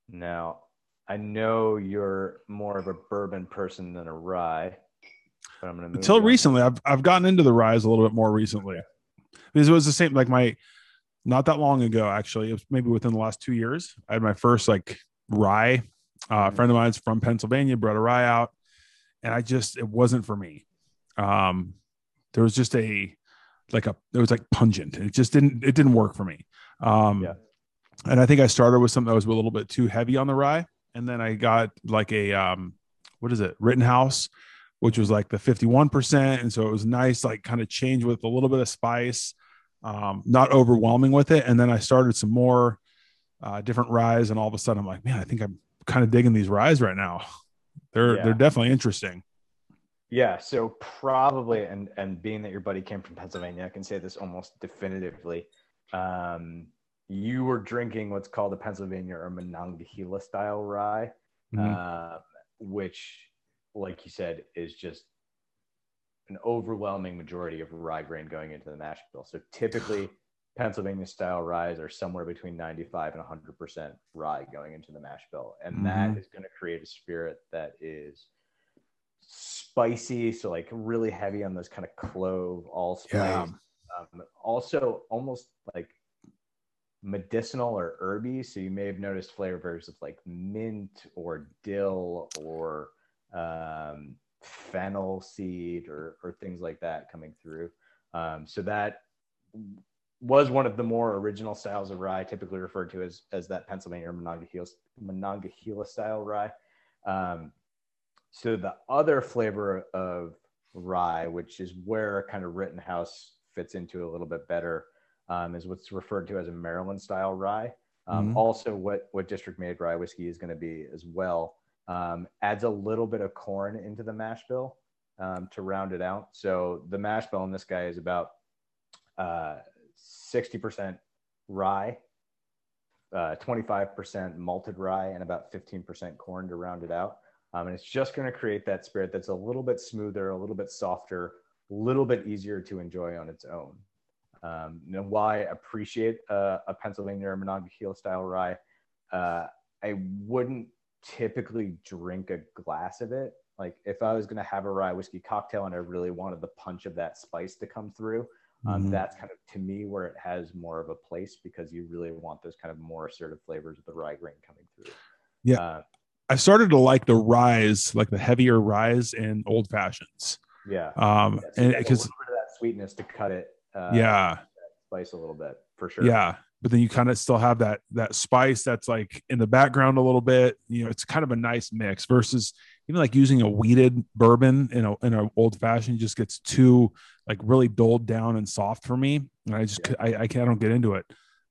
Now, I know you're more of a bourbon person than a rye. But I'm gonna until recently. I've I've gotten into the ryes a little bit more recently because it was the same. Like my not that long ago, actually, it was maybe within the last two years. I had my first like rye. Uh, a mm-hmm. friend of mine's from Pennsylvania brought a rye out, and I just it wasn't for me. Um, there was just a like a it was like pungent. It just didn't it didn't work for me. Um, yeah. and I think I started with something that was a little bit too heavy on the rye and then I got like a um, what is it, Rittenhouse, which was like the fifty one percent, and so it was nice, like kind of change with a little bit of spice, um, not overwhelming with it. And then I started some more uh, different ryes, and all of a sudden I'm like, man, I think I'm kind of digging these ryes right now. They're yeah. they're definitely interesting. Yeah, so probably, and and being that your buddy came from Pennsylvania, I can say this almost definitively. Um, you were drinking what's called a Pennsylvania or Monongahela style rye, mm-hmm. uh, which, like you said, is just an overwhelming majority of rye grain going into the mash bill. So typically, Pennsylvania style ryes are somewhere between 95 and 100% rye going into the mash bill. And mm-hmm. that is going to create a spirit that is spicy. So, like, really heavy on those kind of clove, allspice. Yeah. Um, also, almost like medicinal or herby. So you may have noticed flavors of like mint or dill or um, fennel seed or, or things like that coming through. Um, so that was one of the more original styles of rye, typically referred to as, as that Pennsylvania Monongahela, Monongahela style rye. Um, so the other flavor of rye, which is where kind of Rittenhouse fits into a little bit better, um, is what's referred to as a Maryland style rye. Um, mm-hmm. Also, what what district made rye whiskey is going to be as well. Um, adds a little bit of corn into the mash bill um, to round it out. So the mash bill in this guy is about uh, 60% rye, uh, 25% malted rye, and about 15% corn to round it out. Um, and it's just going to create that spirit that's a little bit smoother, a little bit softer, a little bit easier to enjoy on its own. Um, and why I appreciate uh, a Pennsylvania or Monongahela style rye, uh, I wouldn't typically drink a glass of it. Like if I was going to have a rye whiskey cocktail and I really wanted the punch of that spice to come through, um, mm-hmm. that's kind of to me where it has more of a place because you really want those kind of more assertive flavors of the rye grain coming through. Yeah. Uh, I started to like the ryes, like the heavier ryes in old fashions. Yeah. Um, yeah, so and because that sweetness to cut it. Uh, yeah. Spice a little bit for sure. Yeah. But then you kind of still have that that spice that's like in the background a little bit. You know, it's kind of a nice mix versus even like using a wheated bourbon in a in an old fashioned just gets too like really dulled down and soft for me. And I just yeah. I, I can't I don't get into it.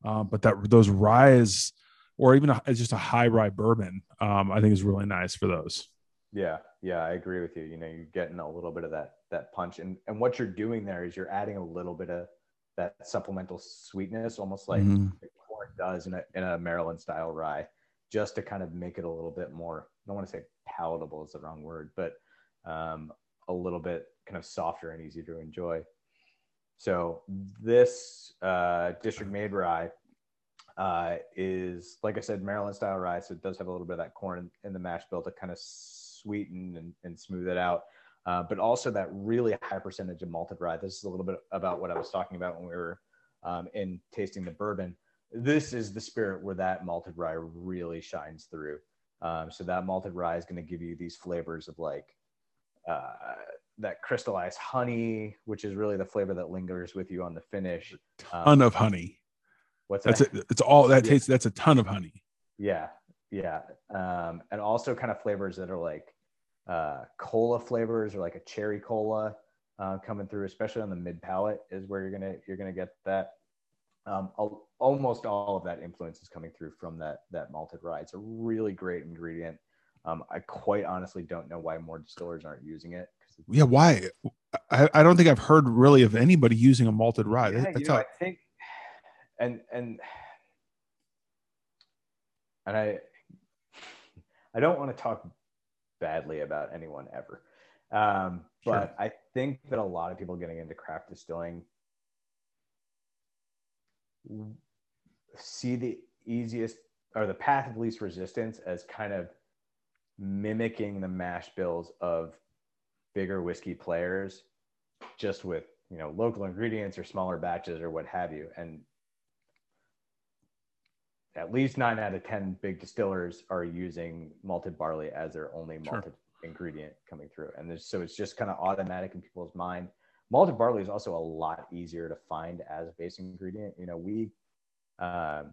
Um, but that those ryes or even a, just a high rye bourbon, um, I think is really nice for those. Yeah, yeah, I agree with you. You know, you're getting a little bit of that that punch, and and what you're doing there is you're adding a little bit of that supplemental sweetness, almost like mm-hmm. corn does in a in a Maryland style rye, just to kind of make it a little bit more. I don't want to say palatable is the wrong word, but um, a little bit kind of softer and easier to enjoy. So this uh, district made rye uh, is, like I said, Maryland style rye. So it does have a little bit of that corn in the mash bill to kind of sweeten and, and smooth it out. Uh, but also that really high percentage of malted rye. This is a little bit about what I was talking about when we were um, in tasting the bourbon. This is the spirit where that malted rye really shines through. Um, so that malted rye is going to give you these flavors of like uh, that crystallized honey, which is really the flavor that lingers with you on the finish. A ton um, of honey. What's that? That's It's all that tastes. That's a ton of honey. Yeah, yeah, um, and also kind of flavors that are like uh, cola flavors or like a cherry cola uh, coming through, especially on the mid palate, is where you're gonna you're gonna get that. Um, almost all of that influence is coming through from that that malted rye. It's a really great ingredient. Um, I quite honestly don't know why more distillers aren't using it. Yeah, why? I, I don't think I've heard really of anybody using a malted rye. Yeah, you know, I think, and and and I I don't want to talk badly about anyone ever. Um, but. I think that a lot of people getting into craft distilling see the easiest or the path of least resistance as kind of mimicking the mash bills of bigger whiskey players just with you know local ingredients or smaller batches or what have you and at least nine out of 10 big distillers are using malted barley as their only malted sure. ingredient coming through. And so it's just kind of automatic in people's mind. Malted barley is also a lot easier to find as a base ingredient. You know, we uh,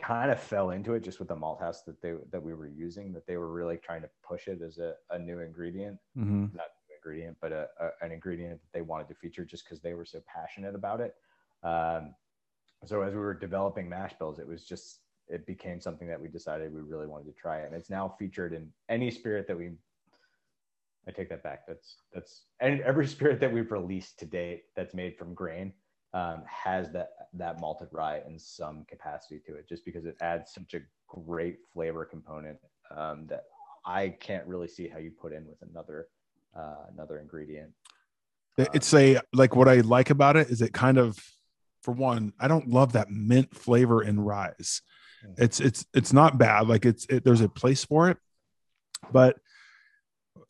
kind of fell into it just with the malt house that they that we were using, that they were really trying to push it as a, a new ingredient, mm-hmm. not ingredient, but a, a, an ingredient that they wanted to feature just because they were so passionate about it. Um, so as we were developing mash bills, it was just it became something that we decided we really wanted to try, and it's now featured in any spirit that we. I take that back. That's that's and every spirit that we've released to date that's made from grain um, has that that malted rye in some capacity to it, just because it adds such a great flavor component um, that I can't really see how you put in with another uh, another ingredient. It's a like what I like about it is it kind of for one, I don't love that mint flavor in ryes. Mm. It's it's it's not bad. Like it's it, there's a place for it, but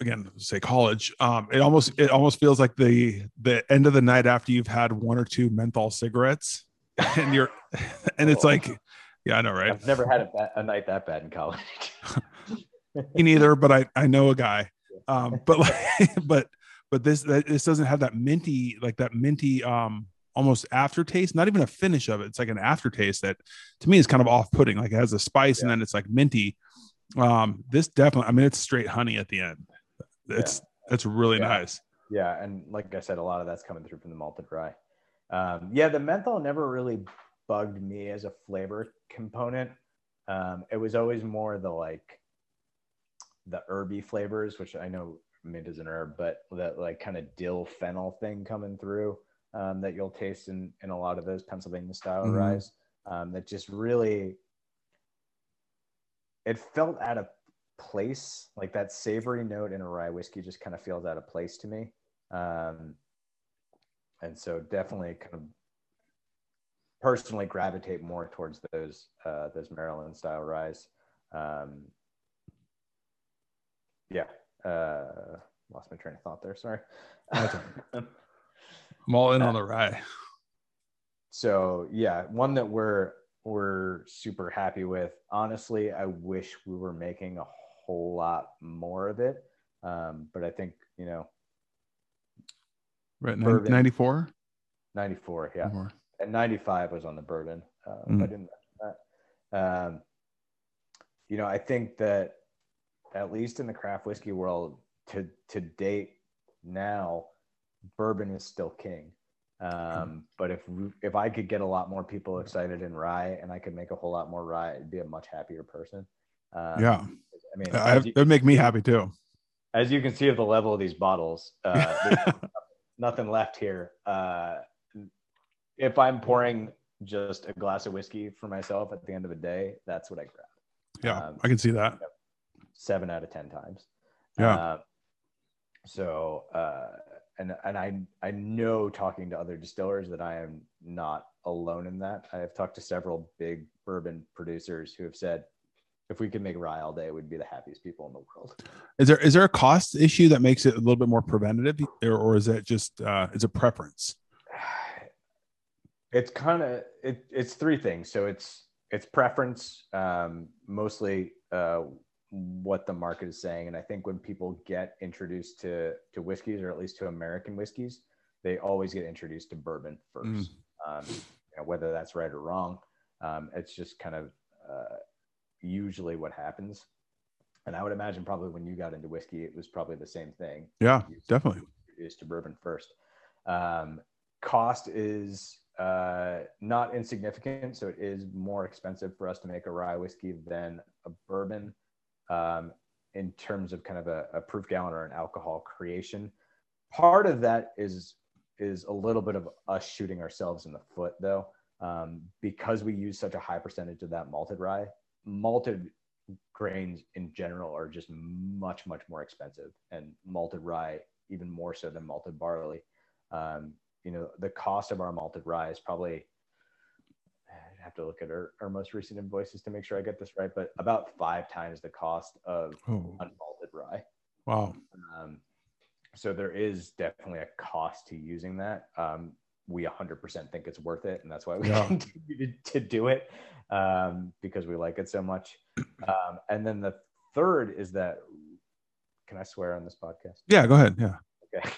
again, say college, um, it almost it almost feels like the the end of the night after you've had one or two menthol cigarettes, and you're and it's like yeah i know right I've never had a, ba- a night that bad in college. me neither but i i know a guy um but like but but this this doesn't have that minty like that minty um almost aftertaste not even a finish of it. It's like an aftertaste that to me is kind of off-putting. Like it has a spice and then it's like minty. Um this definitely i mean it's straight honey at the end. It's it's really Yeah. nice. Yeah, and like I said, a lot of that's coming through from the malted rye. Um, yeah, the menthol never really bugged me as a flavor component. Um, it was always more the like the herby flavors, which I know mint is an herb, but that like kind of dill fennel thing coming through um, that you'll taste in in a lot of those Pennsylvania style Mhm. ryes. Um, that just really it felt out of place. Like that savory note in a rye whiskey just kind of feels out of place to me. Um, and so definitely kind of personally gravitate more towards those uh, those maryland style ryes. Um, yeah uh, lost my train of thought there sorry i'm all in on the rye so yeah one that we're we're super happy with. Honestly i wish we were making a whole lot more of it. Um, but i think you know right 94 94 yeah. Or- and 95 was on the bourbon. Uh, if i Mm. didn't um, you know i think that at least in the craft whiskey world to to date now bourbon is still king um, but if if i could get a lot more people excited in rye and i could make a whole lot more rye i'd be a much happier person um, yeah i mean I, you, it'd make me happy too as you can see of the level of these bottles uh, nothing left here. Uh, if I'm pouring just a glass of whiskey for myself at the end of the day, that's what I grab. yeah Um, i can see that Seven out of ten times. Yeah. Uh, so, uh, and and I I know talking to other distillers that I am not alone in that. I have talked to several big bourbon producers who have said, if we could make rye all day, we'd be the happiest people in the world. Is there is there a cost issue that makes it a little bit more preventative, or, or is that just uh, it's a preference? it's kind of it, it's three things so it's it's preference um, mostly uh, what the market is saying and i think when people get introduced to to whiskeys or at least to american whiskeys they always get introduced to bourbon first Mm. um, you know, whether that's right or wrong um, it's just kind of uh, usually what happens and i would imagine probably when you got into whiskey it was probably the same thing Yeah, You- definitely. introduced to bourbon first. Um, cost is uh, not insignificant, so it is more expensive for us to make a rye whiskey than a bourbon um, in terms of kind of a, a proof gallon or an alcohol creation. Part of that is is a little bit of us shooting ourselves in the foot, though, um, because we use such a high percentage of that malted rye. Malted grains in general are just much much more expensive, and malted rye even more so than malted barley. Um, you know, the cost of our malted rye is probably, I'd have to look at our, our most recent invoices to make sure I get this right, but about five times the cost of Oh, unmalted rye. wow. Um, so there is definitely a cost to using that. Um, we 100% think it's worth it, and that's why we Yeah. continue to, to do it um, because we like it so much. Um, and then the third is that, can I swear on this podcast? Yeah, go ahead. Yeah, Okay.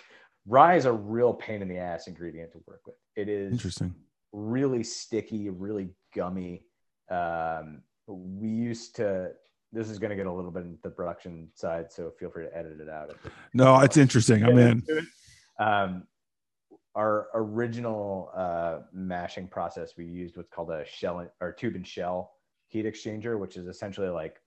Rye is a real pain in the ass ingredient to work with. It is interesting. Really sticky, really gummy. Um, we used to, this is going to get a little bit into the production side, so feel free to edit it out. No, it's interesting. I'm in. Um, our original uh, mashing process, we used what's called a shell or tube and shell heat exchanger, which is essentially like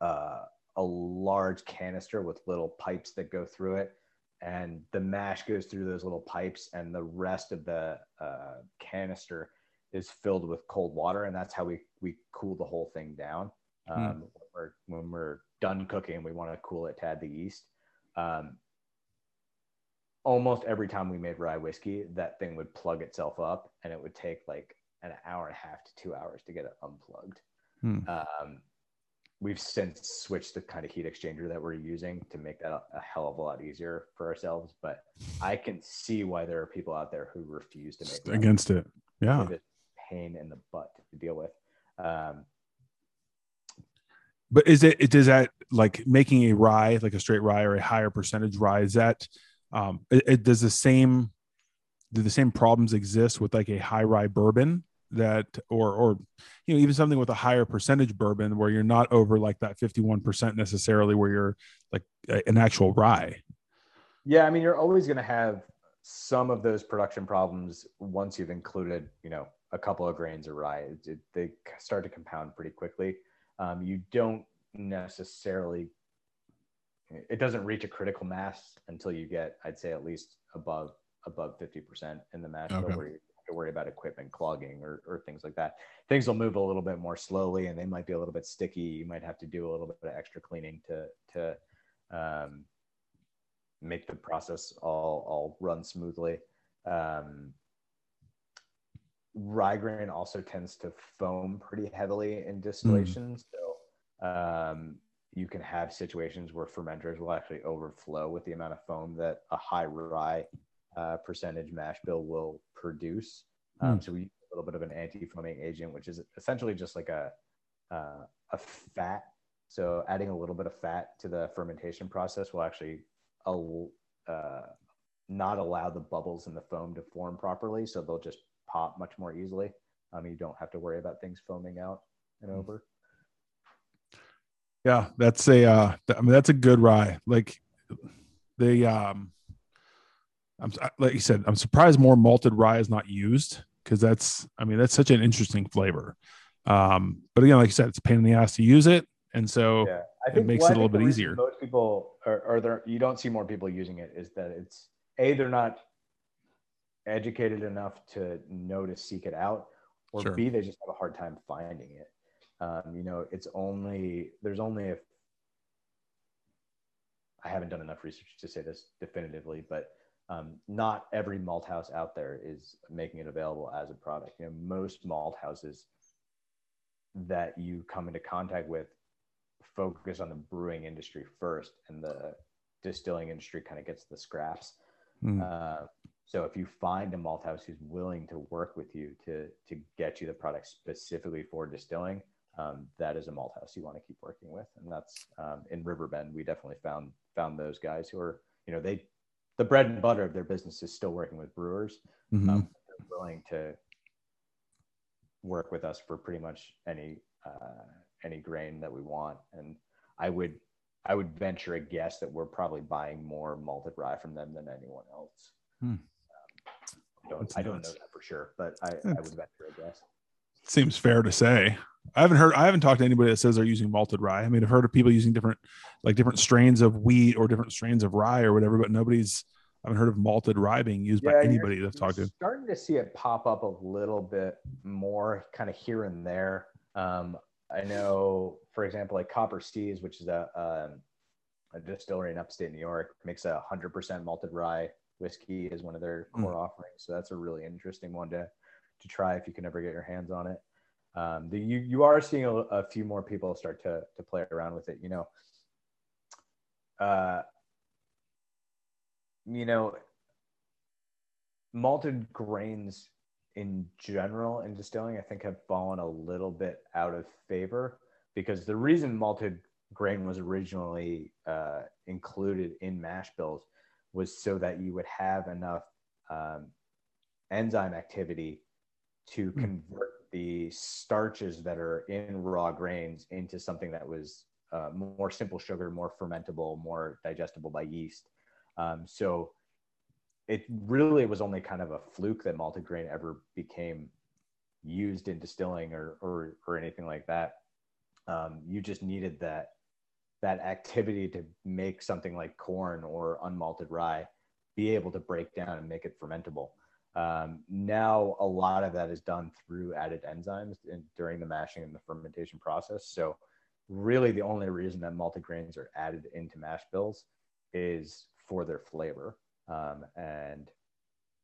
uh, a large canister with little pipes that go through it. And the mash goes through those little pipes, and the rest of the uh, canister is filled with cold water, and that's how we we cool the whole thing down. Um, when, we're, when we're done cooking, we want to cool it to add the yeast. Um, almost every time we made rye whiskey, that thing would plug itself up, and it would take like an hour and a half to two hours to get it unplugged. Hmm. Um, we've since switched the kind of heat exchanger that we're using to make that a, hell of a lot easier for ourselves. But I can see why there are people out there who refuse to make Against it. Yeah. pain in the butt to deal with. Um, but is it, it does that like making a rye like a straight rye or a higher percentage rye is that um it, it does the same do the same problems exist with like a high rye bourbon that or or you know even something with a higher percentage bourbon where you're not over like that 51% necessarily where you're like a, an actual rye. Yeah i mean you're always going to have some of those production problems once you've included you know a couple of grains of rye. It, it, they start to compound pretty quickly. Um, you don't necessarily it doesn't reach a critical mass until you get i'd say at least above above 50% in the mash okay. where you have to worry about equipment clogging or, or things like that things will move a little bit more slowly and they might be a little bit sticky you might have to do a little bit of extra cleaning to to um, make the process all all run smoothly um, rye grain also tends to foam pretty heavily in distillation. Mm. So um, you can have situations where fermenters will actually overflow with the amount of foam that a high rye uh, percentage mash bill will produce. Um, mm. So we use a little bit of an anti-foaming agent, which is essentially just like a uh, a fat. So adding a little bit of fat to the fermentation process will actually uh, not allow the bubbles in the foam to form properly. So they'll just pop much more easily. Um, you don't have to worry about things foaming out and mm. over. Yeah, that's a uh, I mean that's a good rye. Like they um I'm like you said, I'm surprised more malted rye is not used because that's I mean that's such an interesting flavor. Um, but again, like you said, it's a pain in the ass to use it, and so yeah. I think, it makes well, it a little bit easier. Most people are, are there. You don't see more people using it. Is that it's a they're not educated enough to know to seek it out, or sure. B, they just have a hard time finding it. Um, you know, it's only there's only if I haven't done enough research to say this definitively, but um, not every malt house out there is making it available as a product. You know, most malt houses that you come into contact with focus on the brewing industry first, and the distilling industry kind of gets the scraps. Mm. Uh, so if you find a malt house who's willing to work with you to to get you the product specifically for distilling, um, that is a malt house you want to keep working with. And that's um, in Riverbend. We definitely found found those guys who are you know they the bread and butter of their business is still working with brewers. Mm-hmm. Um, willing to work with us for pretty much any uh, any grain that we want. And I would I would venture a guess that we're probably buying more malted rye from them than anyone else. Hmm. I don't, I don't know that for sure, but I, I would venture a guess. Seems fair to say. I haven't heard. I haven't talked to anybody that says they're using malted rye. I mean, I've heard of people using different, like different strains of wheat or different strains of rye or whatever, but nobody's. I haven't heard of malted rye being used yeah, by anybody that I've talked to. Starting to see it pop up a little bit more, kind of here and there. Um, I know, for example, like Coppersea, which is a, a, a distillery in upstate New York, makes a hundred percent malted rye whiskey is one of their hmm. core mm. offerings. So that's a really interesting one to to try if you can ever get your hands on it. Um, the, you you are seeing a, a, few more people start to to play around with it. You know, uh, you know, malted grains in general in distilling, I think, have fallen a little bit out of favor because the reason malted grain was originally uh, included in mash bills was so that you would have enough um, enzyme activity to hmm. convert the starches that are in raw grains into something that was uh, more simple sugar, more fermentable, more digestible by yeast. Um, so it really was only kind of a fluke that malted grain ever became used in distilling or or, or anything like that. Um, you just needed that that activity to make something like corn or unmalted rye be able to break down and make it fermentable. Um, now, a lot of that is done through added enzymes in, during the mashing and the fermentation process. So, really, the only reason that malted grains are added into mash bills is for their flavor. Um, and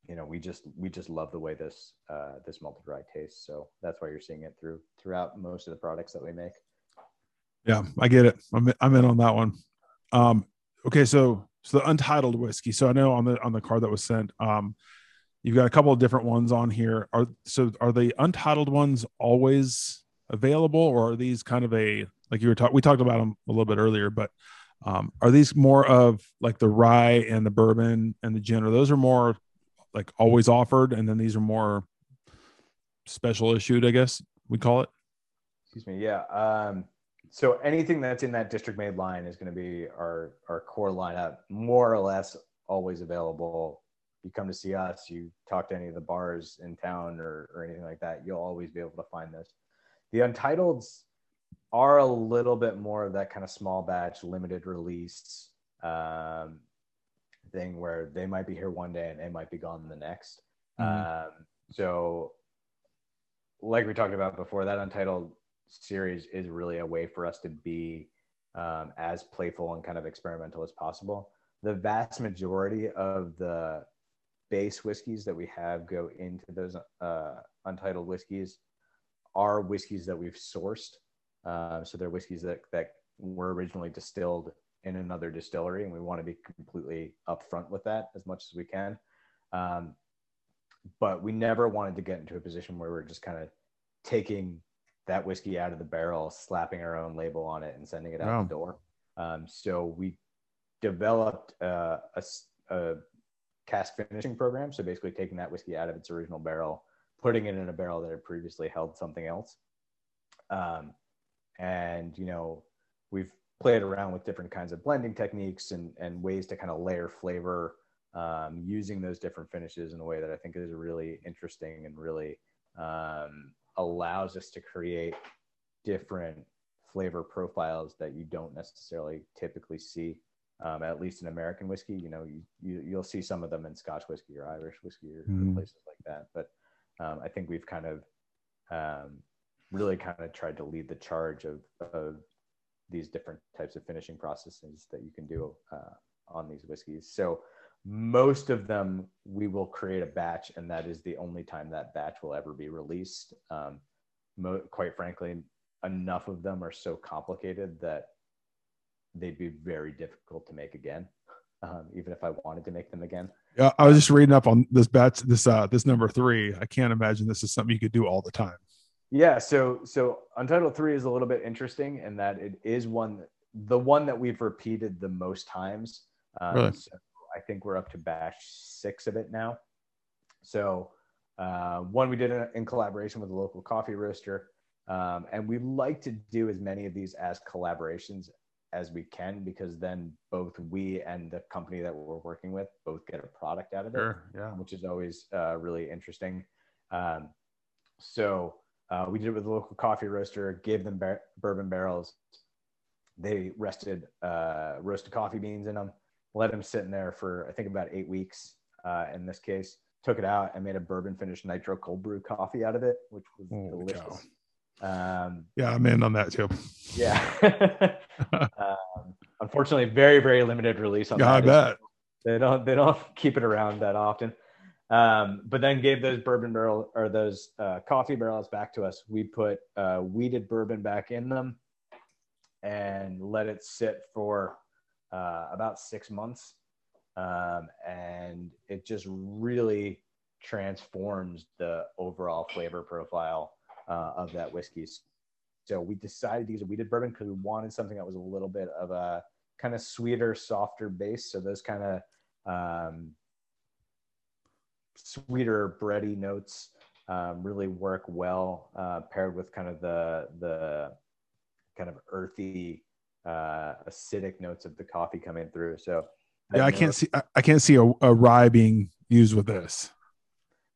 you know, we just we just love the way this uh, this malted rye tastes. So that's why you're seeing it through throughout most of the products that we make. Yeah, I get it. I'm I'm in on that one. Um, okay, so so the untitled whiskey. So I know on the on the card that was sent, um, you've got a couple of different ones on here. Are so are the untitled ones always available, or are these kind of a like you were talking? We talked about them a little bit earlier, but um, are these more of like the rye and the bourbon and the gin? Or those are more like always offered, and then these are more special issued, I guess we call it. Excuse me. Yeah. Um, so anything that's in that district made line is going to be our our core lineup, more or less always available. You come to see us, you talk to any of the bars in town or, or anything like that, you'll always be able to find this. The Untitled's are a little bit more of that kind of small batch, limited release um, thing where they might be here one day and they might be gone the next. Mm-hmm. Um, so, like we talked about before, that Untitled series is really a way for us to be um, as playful and kind of experimental as possible. The vast majority of the base whiskeys that we have go into those uh, untitled whiskeys are whiskeys that we've sourced uh, so they're whiskeys that, that were originally distilled in another distillery, and we want to be completely upfront with that as much as we can. Um, but we never wanted to get into a position where we're just kind of taking that whiskey out of the barrel, slapping our own label on it, and sending it out wow. the door. Um, so we developed uh, a, a cask finishing program. So basically, taking that whiskey out of its original barrel, putting it in a barrel that had previously held something else. Um, and you know we've played around with different kinds of blending techniques and, and ways to kind of layer flavor um, using those different finishes in a way that I think is really interesting and really um, allows us to create different flavor profiles that you don't necessarily typically see, um, at least in American whiskey. You know, you, you, will see some of them in Scotch whiskey or Irish whiskey or mm. places like that. But um, I think we've kind of um, really kind of tried to lead the charge of, of these different types of finishing processes that you can do uh, on these whiskeys. So most of them we will create a batch, and that is the only time that batch will ever be released. Um, mo- quite frankly, enough of them are so complicated that they'd be very difficult to make again. Um, even if I wanted to make them again. Yeah, I was just reading up on this batch, this uh, this number three. I can't imagine this is something you could do all the time. Yeah, so so Untitled Three is a little bit interesting in that it is one the one that we've repeated the most times. Um, really? So I think we're up to batch six of it now. So uh, one we did in collaboration with a local coffee roaster, um, and we like to do as many of these as collaborations as we can because then both we and the company that we're working with both get a product out of it, sure, yeah. which is always uh, really interesting. Um, so uh, we did it with a local coffee roaster, gave them bar- bourbon barrels. They rested uh, roasted coffee beans in them, let them sit in there for I think about eight weeks. Uh, in this case, took it out and made a bourbon finished nitro cold brew coffee out of it, which was oh, delicious. Um, yeah, I'm in on that too. Yeah. um, unfortunately, very very limited release on yeah. I bet they don't they don't keep it around that often. Um, but then gave those bourbon barrel or those uh, coffee barrels back to us. We put uh, wheated bourbon back in them and let it sit for uh, about six months. Um, and it just really transforms the overall flavor profile uh, of that whiskey. So we decided to use a wheated bourbon because we wanted something that was a little bit of a kind of sweeter, softer base. So those kind of um, sweeter bready notes um, really work well uh, paired with kind of the the kind of earthy uh, acidic notes of the coffee coming through. So yeah, I, can't see I, I can't see a, a, rye being used with this.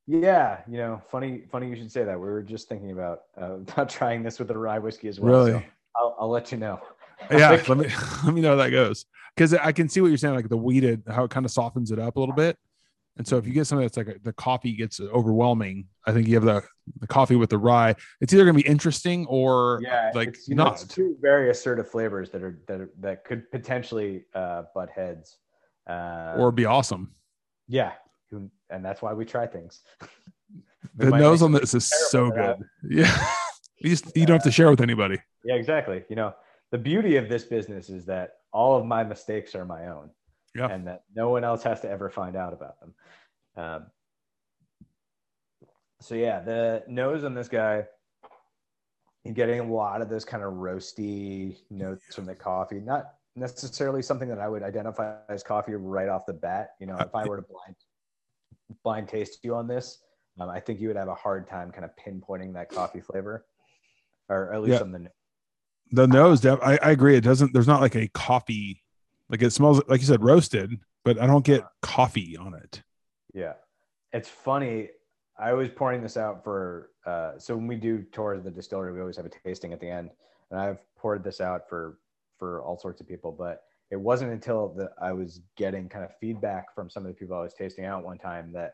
Yeah, you know, funny funny you should say that. We were just thinking about uh, about trying this with a rye whiskey as well. Really? So I'll, I'll let you know. yeah, let me let me know how that goes because I can see what you're saying, like the wheated, how it kind of softens it up a little bit. And so if you get something that's like a, the coffee gets overwhelming, I think you have the, the coffee with the rye. It's either going to be interesting or yeah, like it's, not. Know, two very assertive flavors that are that are, that could potentially uh, butt heads uh, or be awesome. Yeah, and that's why we try things. the nose on this is so good. Yeah, you just you don't have to share with anybody. Yeah, exactly. You know, the beauty of this business is that all of my mistakes are my own yeah. and that no one else has to ever find out about them. Um, so yeah, the nose on this guy, you're getting a lot of those kind of roasty notes from the coffee. Not necessarily something that I would identify as coffee right off the bat. You know, if I were to blind blind taste you on this, um, I think you would have a hard time kind of pinpointing that coffee flavor, or at least Yeah. on the nose. The nose, I, I agree. It doesn't. There's not like a coffee. Like it smells like you said roasted, but I don't get coffee on it. Yeah. It's funny. I was pouring this out for, uh, so when we do tours of the distillery, we always have a tasting at the end. And I've poured this out for, for all sorts of people, but it wasn't until the, I was getting kind of feedback from some of the people I was tasting out one time that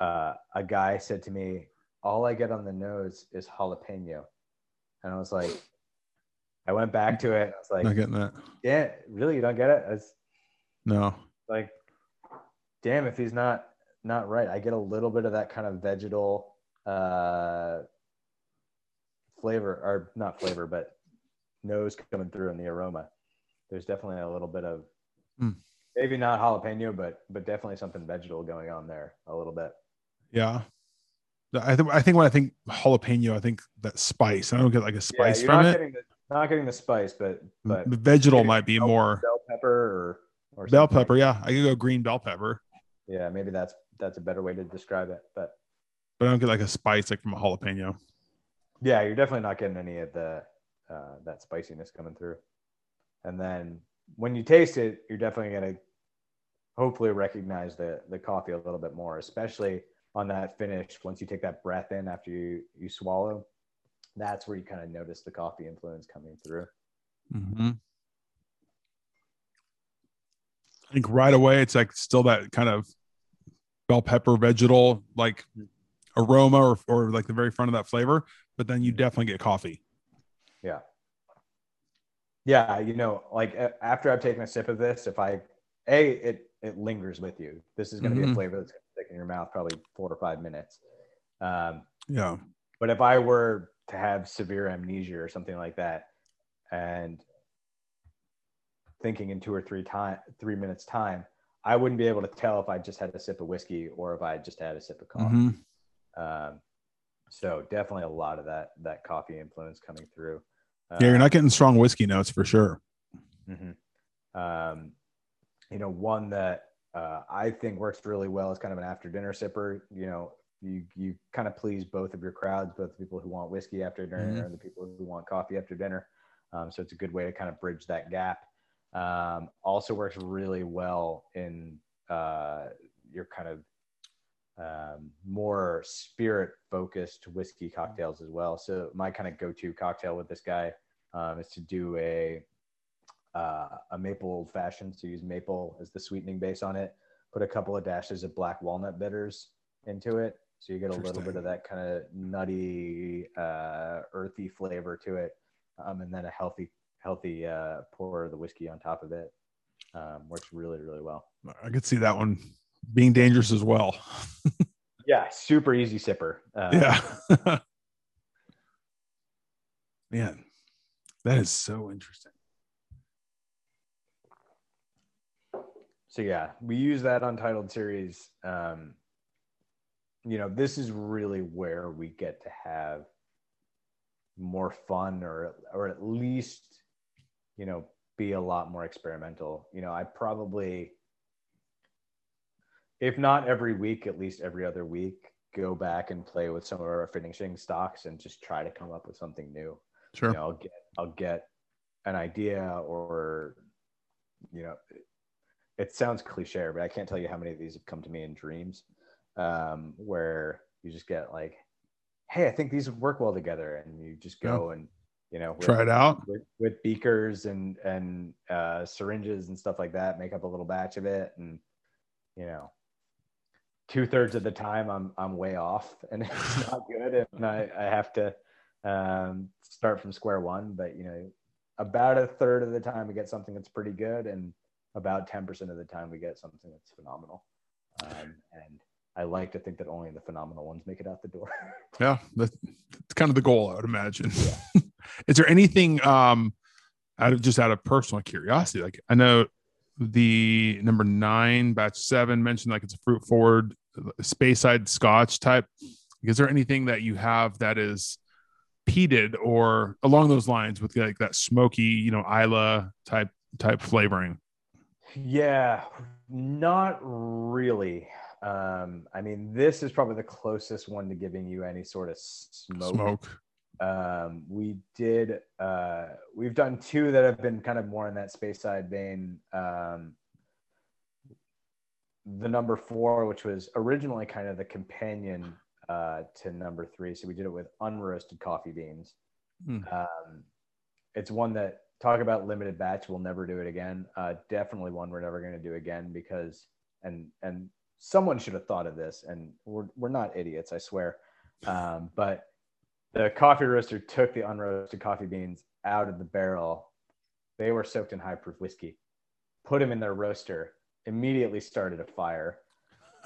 uh, a guy said to me, all I get on the nose is jalapeno. And I was like, I went back to it. I was Not like, getting that. yeah, really? You don't get it? It's, No. like damn if he's not not right i get a little bit of that kind of vegetal uh flavor or not flavor but nose coming through in the aroma there's definitely a little bit of Hmm. maybe not jalapeno but but definitely something vegetal going on there a little bit Yeah. I think I think when I think jalapeno, I think that spice. I don't get like a spice you're from not it. getting the not getting the spice but but The vegetal might be bell- more bell pepper or or bell something. pepper. Yeah, I could go green bell pepper, yeah maybe that's that's a better way to describe it but but I don't get like a spice like from a jalapeno. Yeah, you're definitely not getting any of the uh, that spiciness coming through. And then when you taste it, you're definitely gonna hopefully recognize the the coffee a little bit more, especially on that finish. Once you take that breath in after you you swallow, that's where you kind of notice the coffee influence coming through. Mm-hmm. I think right away it's like still that kind of bell pepper vegetal like aroma or, or like the very front of that flavor, but then you definitely get coffee. Yeah. Yeah, you know, like after I've taken a sip of this, if I a it it lingers with you. This is going to be Mhm. a flavor that's going to stick in your mouth probably four or five minutes. Um, Yeah. But if I were to have severe amnesia or something like that, and thinking in two or three time, three minutes time, I wouldn't be able to tell if I just had a sip of whiskey or if I just had a sip of coffee. Mhm. Um, so definitely a lot of that that coffee influence coming through. Yeah, you're not getting strong whiskey notes for sure. hmm Um, you know, one that uh, I think works really well is kind of an after dinner sipper. You know, you you kind of please both of your crowds, both the people who want whiskey after dinner Mhm. and the people who want coffee after dinner. Um, so it's a good way to kind of bridge that gap. Um, also works really well in uh, your kind of um, more spirit focused whiskey cocktails as well. So my kind of go to cocktail with this guy um, is to do a uh, a maple old fashioned. So use maple as the sweetening base on it. Put a couple of dashes of black walnut bitters into it, so you get a little bit of that kind of nutty, uh, earthy flavor to it, um, and then a healthy, healthy uh, pour of the whiskey on top of it. Um, works really, really well. I could see that one being dangerous as well. Yeah, super easy sipper. Uh, yeah. Man, that is so interesting. so yeah we use that untitled series um you know this is really where we get to have more fun or or at least you know be a lot more experimental you know i probably if not every week at least every other week go back and play with some of our finishing stocks and just try to come up with something new Sure. you know, I'll get I'll get an idea or you know it sounds cliche, but I can't tell you how many of these have come to me in dreams um, where you just get like, hey, I think these would work well together, and you just go and you know with, Try it out. with, with beakers and and uh, syringes and stuff like that, make up a little batch of it, and you know. Two thirds of the time, I'm I'm way off, and it's not good, and I, I have to um, start from square one. But you know, about a third of the time we get something that's pretty good, and about ten percent of the time we get something that's phenomenal. Um, and I like to think that only the phenomenal ones make it out the door. Yeah, that's, that's kind of the goal, I would imagine. Is there anything um out of just out of personal curiosity? Like I know the number nine batch seven mentioned like it's a fruit forward Speyside Scotch type. Is there anything that you have that is peated or along those lines with like that smoky, you know, Islay type type flavoring? Yeah, not really. Um, I mean, this is probably the closest one to giving you any sort of smoke. Smoke. Um, we did. Uh, we've done two that have been kind of more in that space side vein. Um, the number four, which was originally kind of the companion uh, to number three, so we did it with unroasted coffee beans. Hmm. Um, it's one that talk about limited batch. We'll never do it again. Uh, definitely one we're never going to do again because and and someone should have thought of this, and we're we're not idiots, I swear. Um, but the coffee roaster took the unroasted coffee beans out of the barrel. They were soaked in high proof whiskey, put them in their roaster, immediately started a fire.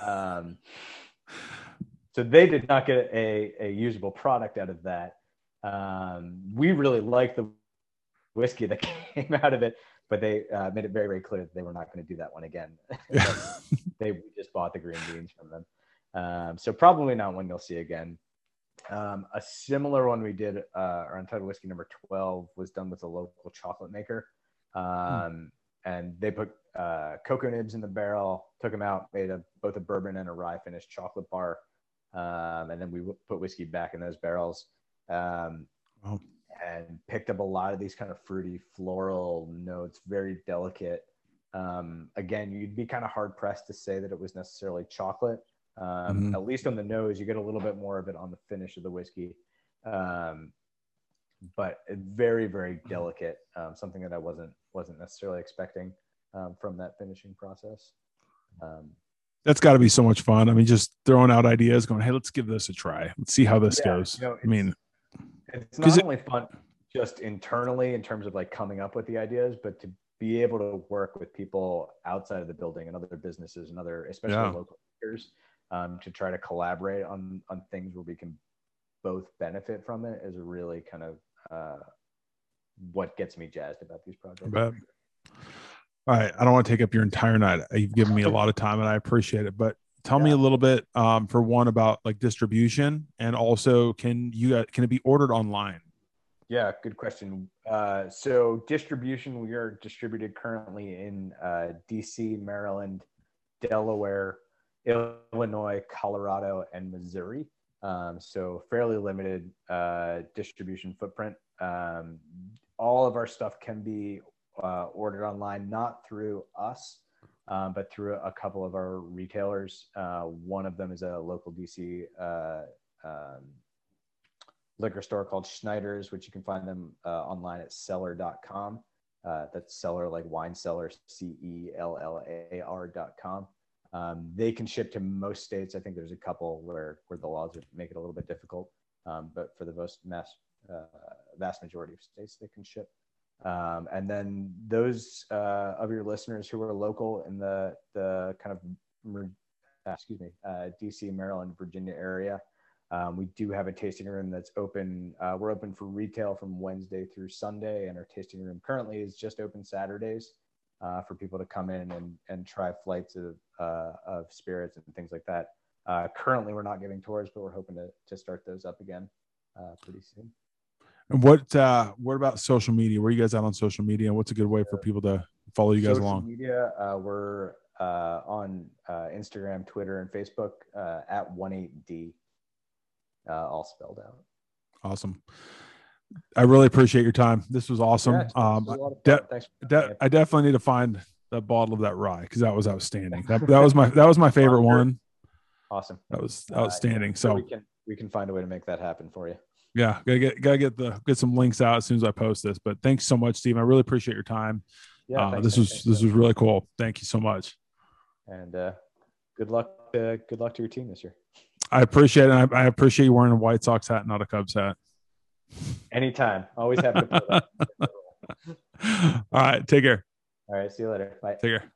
Um, so they did not get a, a usable product out of that. Um, we really liked the whiskey that came out of it, but they uh, made it very, very clear that they were not going to do that one again. they just bought the green beans from them. Um, so probably not one you'll see again. Um, a similar one we did, uh, our Untitled Whiskey number 12 was done with a local chocolate maker. Um, mm. And they put uh, cocoa nibs in the barrel, took them out, made a, both a bourbon and a rye finished chocolate bar. Um, and then we put whiskey back in those barrels. Um, oh and picked up a lot of these kind of fruity floral notes, very delicate. Um, again, you'd be kind of hard pressed to say that it was necessarily chocolate. Um, mm-hmm. At least on the nose, you get a little bit more of it on the finish of the whiskey. Um, but very, very delicate. Um, something that I wasn't wasn't necessarily expecting um, from that finishing process. Um, That's got to be so much fun. I mean, just throwing out ideas, going, "Hey, let's give this a try. Let's see how this yeah, goes." You know, I mean, it's not it, only fun just internally in terms of like coming up with the ideas, but to be able to work with people outside of the building and other businesses and other, especially yeah. local leaders, um, to try to collaborate on on things where we can both benefit from it is really kind of uh, what gets me jazzed about these projects. All right, I don't want to take up your entire night. You've given me a lot of time, and I appreciate it. But tell yeah. me a little bit um, for one about like distribution and also can you can it be ordered online yeah good question uh, so distribution we are distributed currently in uh, dc maryland delaware illinois colorado and missouri um, so fairly limited uh, distribution footprint um, all of our stuff can be uh, ordered online not through us um, but through a couple of our retailers. Uh, one of them is a local DC uh, um, liquor store called Schneider's, which you can find them uh, online at cellar.com. Uh, that's cellar like wine cellar, C E L L A R.com. Um, they can ship to most states. I think there's a couple where, where the laws make it a little bit difficult. Um, but for the most mass, uh, vast majority of states, they can ship. Um, and then those uh, of your listeners who are local in the, the kind of, uh, excuse me, uh, DC, Maryland, Virginia area, um, we do have a tasting room that's open. Uh, we're open for retail from Wednesday through Sunday, and our tasting room currently is just open Saturdays uh, for people to come in and, and try flights of, uh, of spirits and things like that. currently, we're not giving tours, but we're hoping to, to start those up again pretty soon. And what uh, what about social media? Where are you guys at on social media? And What's a good way for people to follow you guys social along? Media, uh, we're uh, on uh, Instagram, Twitter, and Facebook uh, at one eight D, uh, all spelled out. Awesome. I really appreciate your time. This was awesome. Yeah, um, de- de- I definitely need to find that bottle of that rye because that was outstanding. That, that was my that was my favorite one. Awesome. That was outstanding. so we can we can find a way to make that happen for you. Yeah gotta get gotta get the get some links out as soon as i post this. But thanks so much steve. I really appreciate your time. Yeah uh, this was this was really cool. Thank you so much. And uh good luck uh, good luck to your team this year. I appreciate it. I, I, appreciate you wearing a white sox hat and not a cubs hat anytime. Always happy to put that. all right take care. All right see you later. Bye. Take care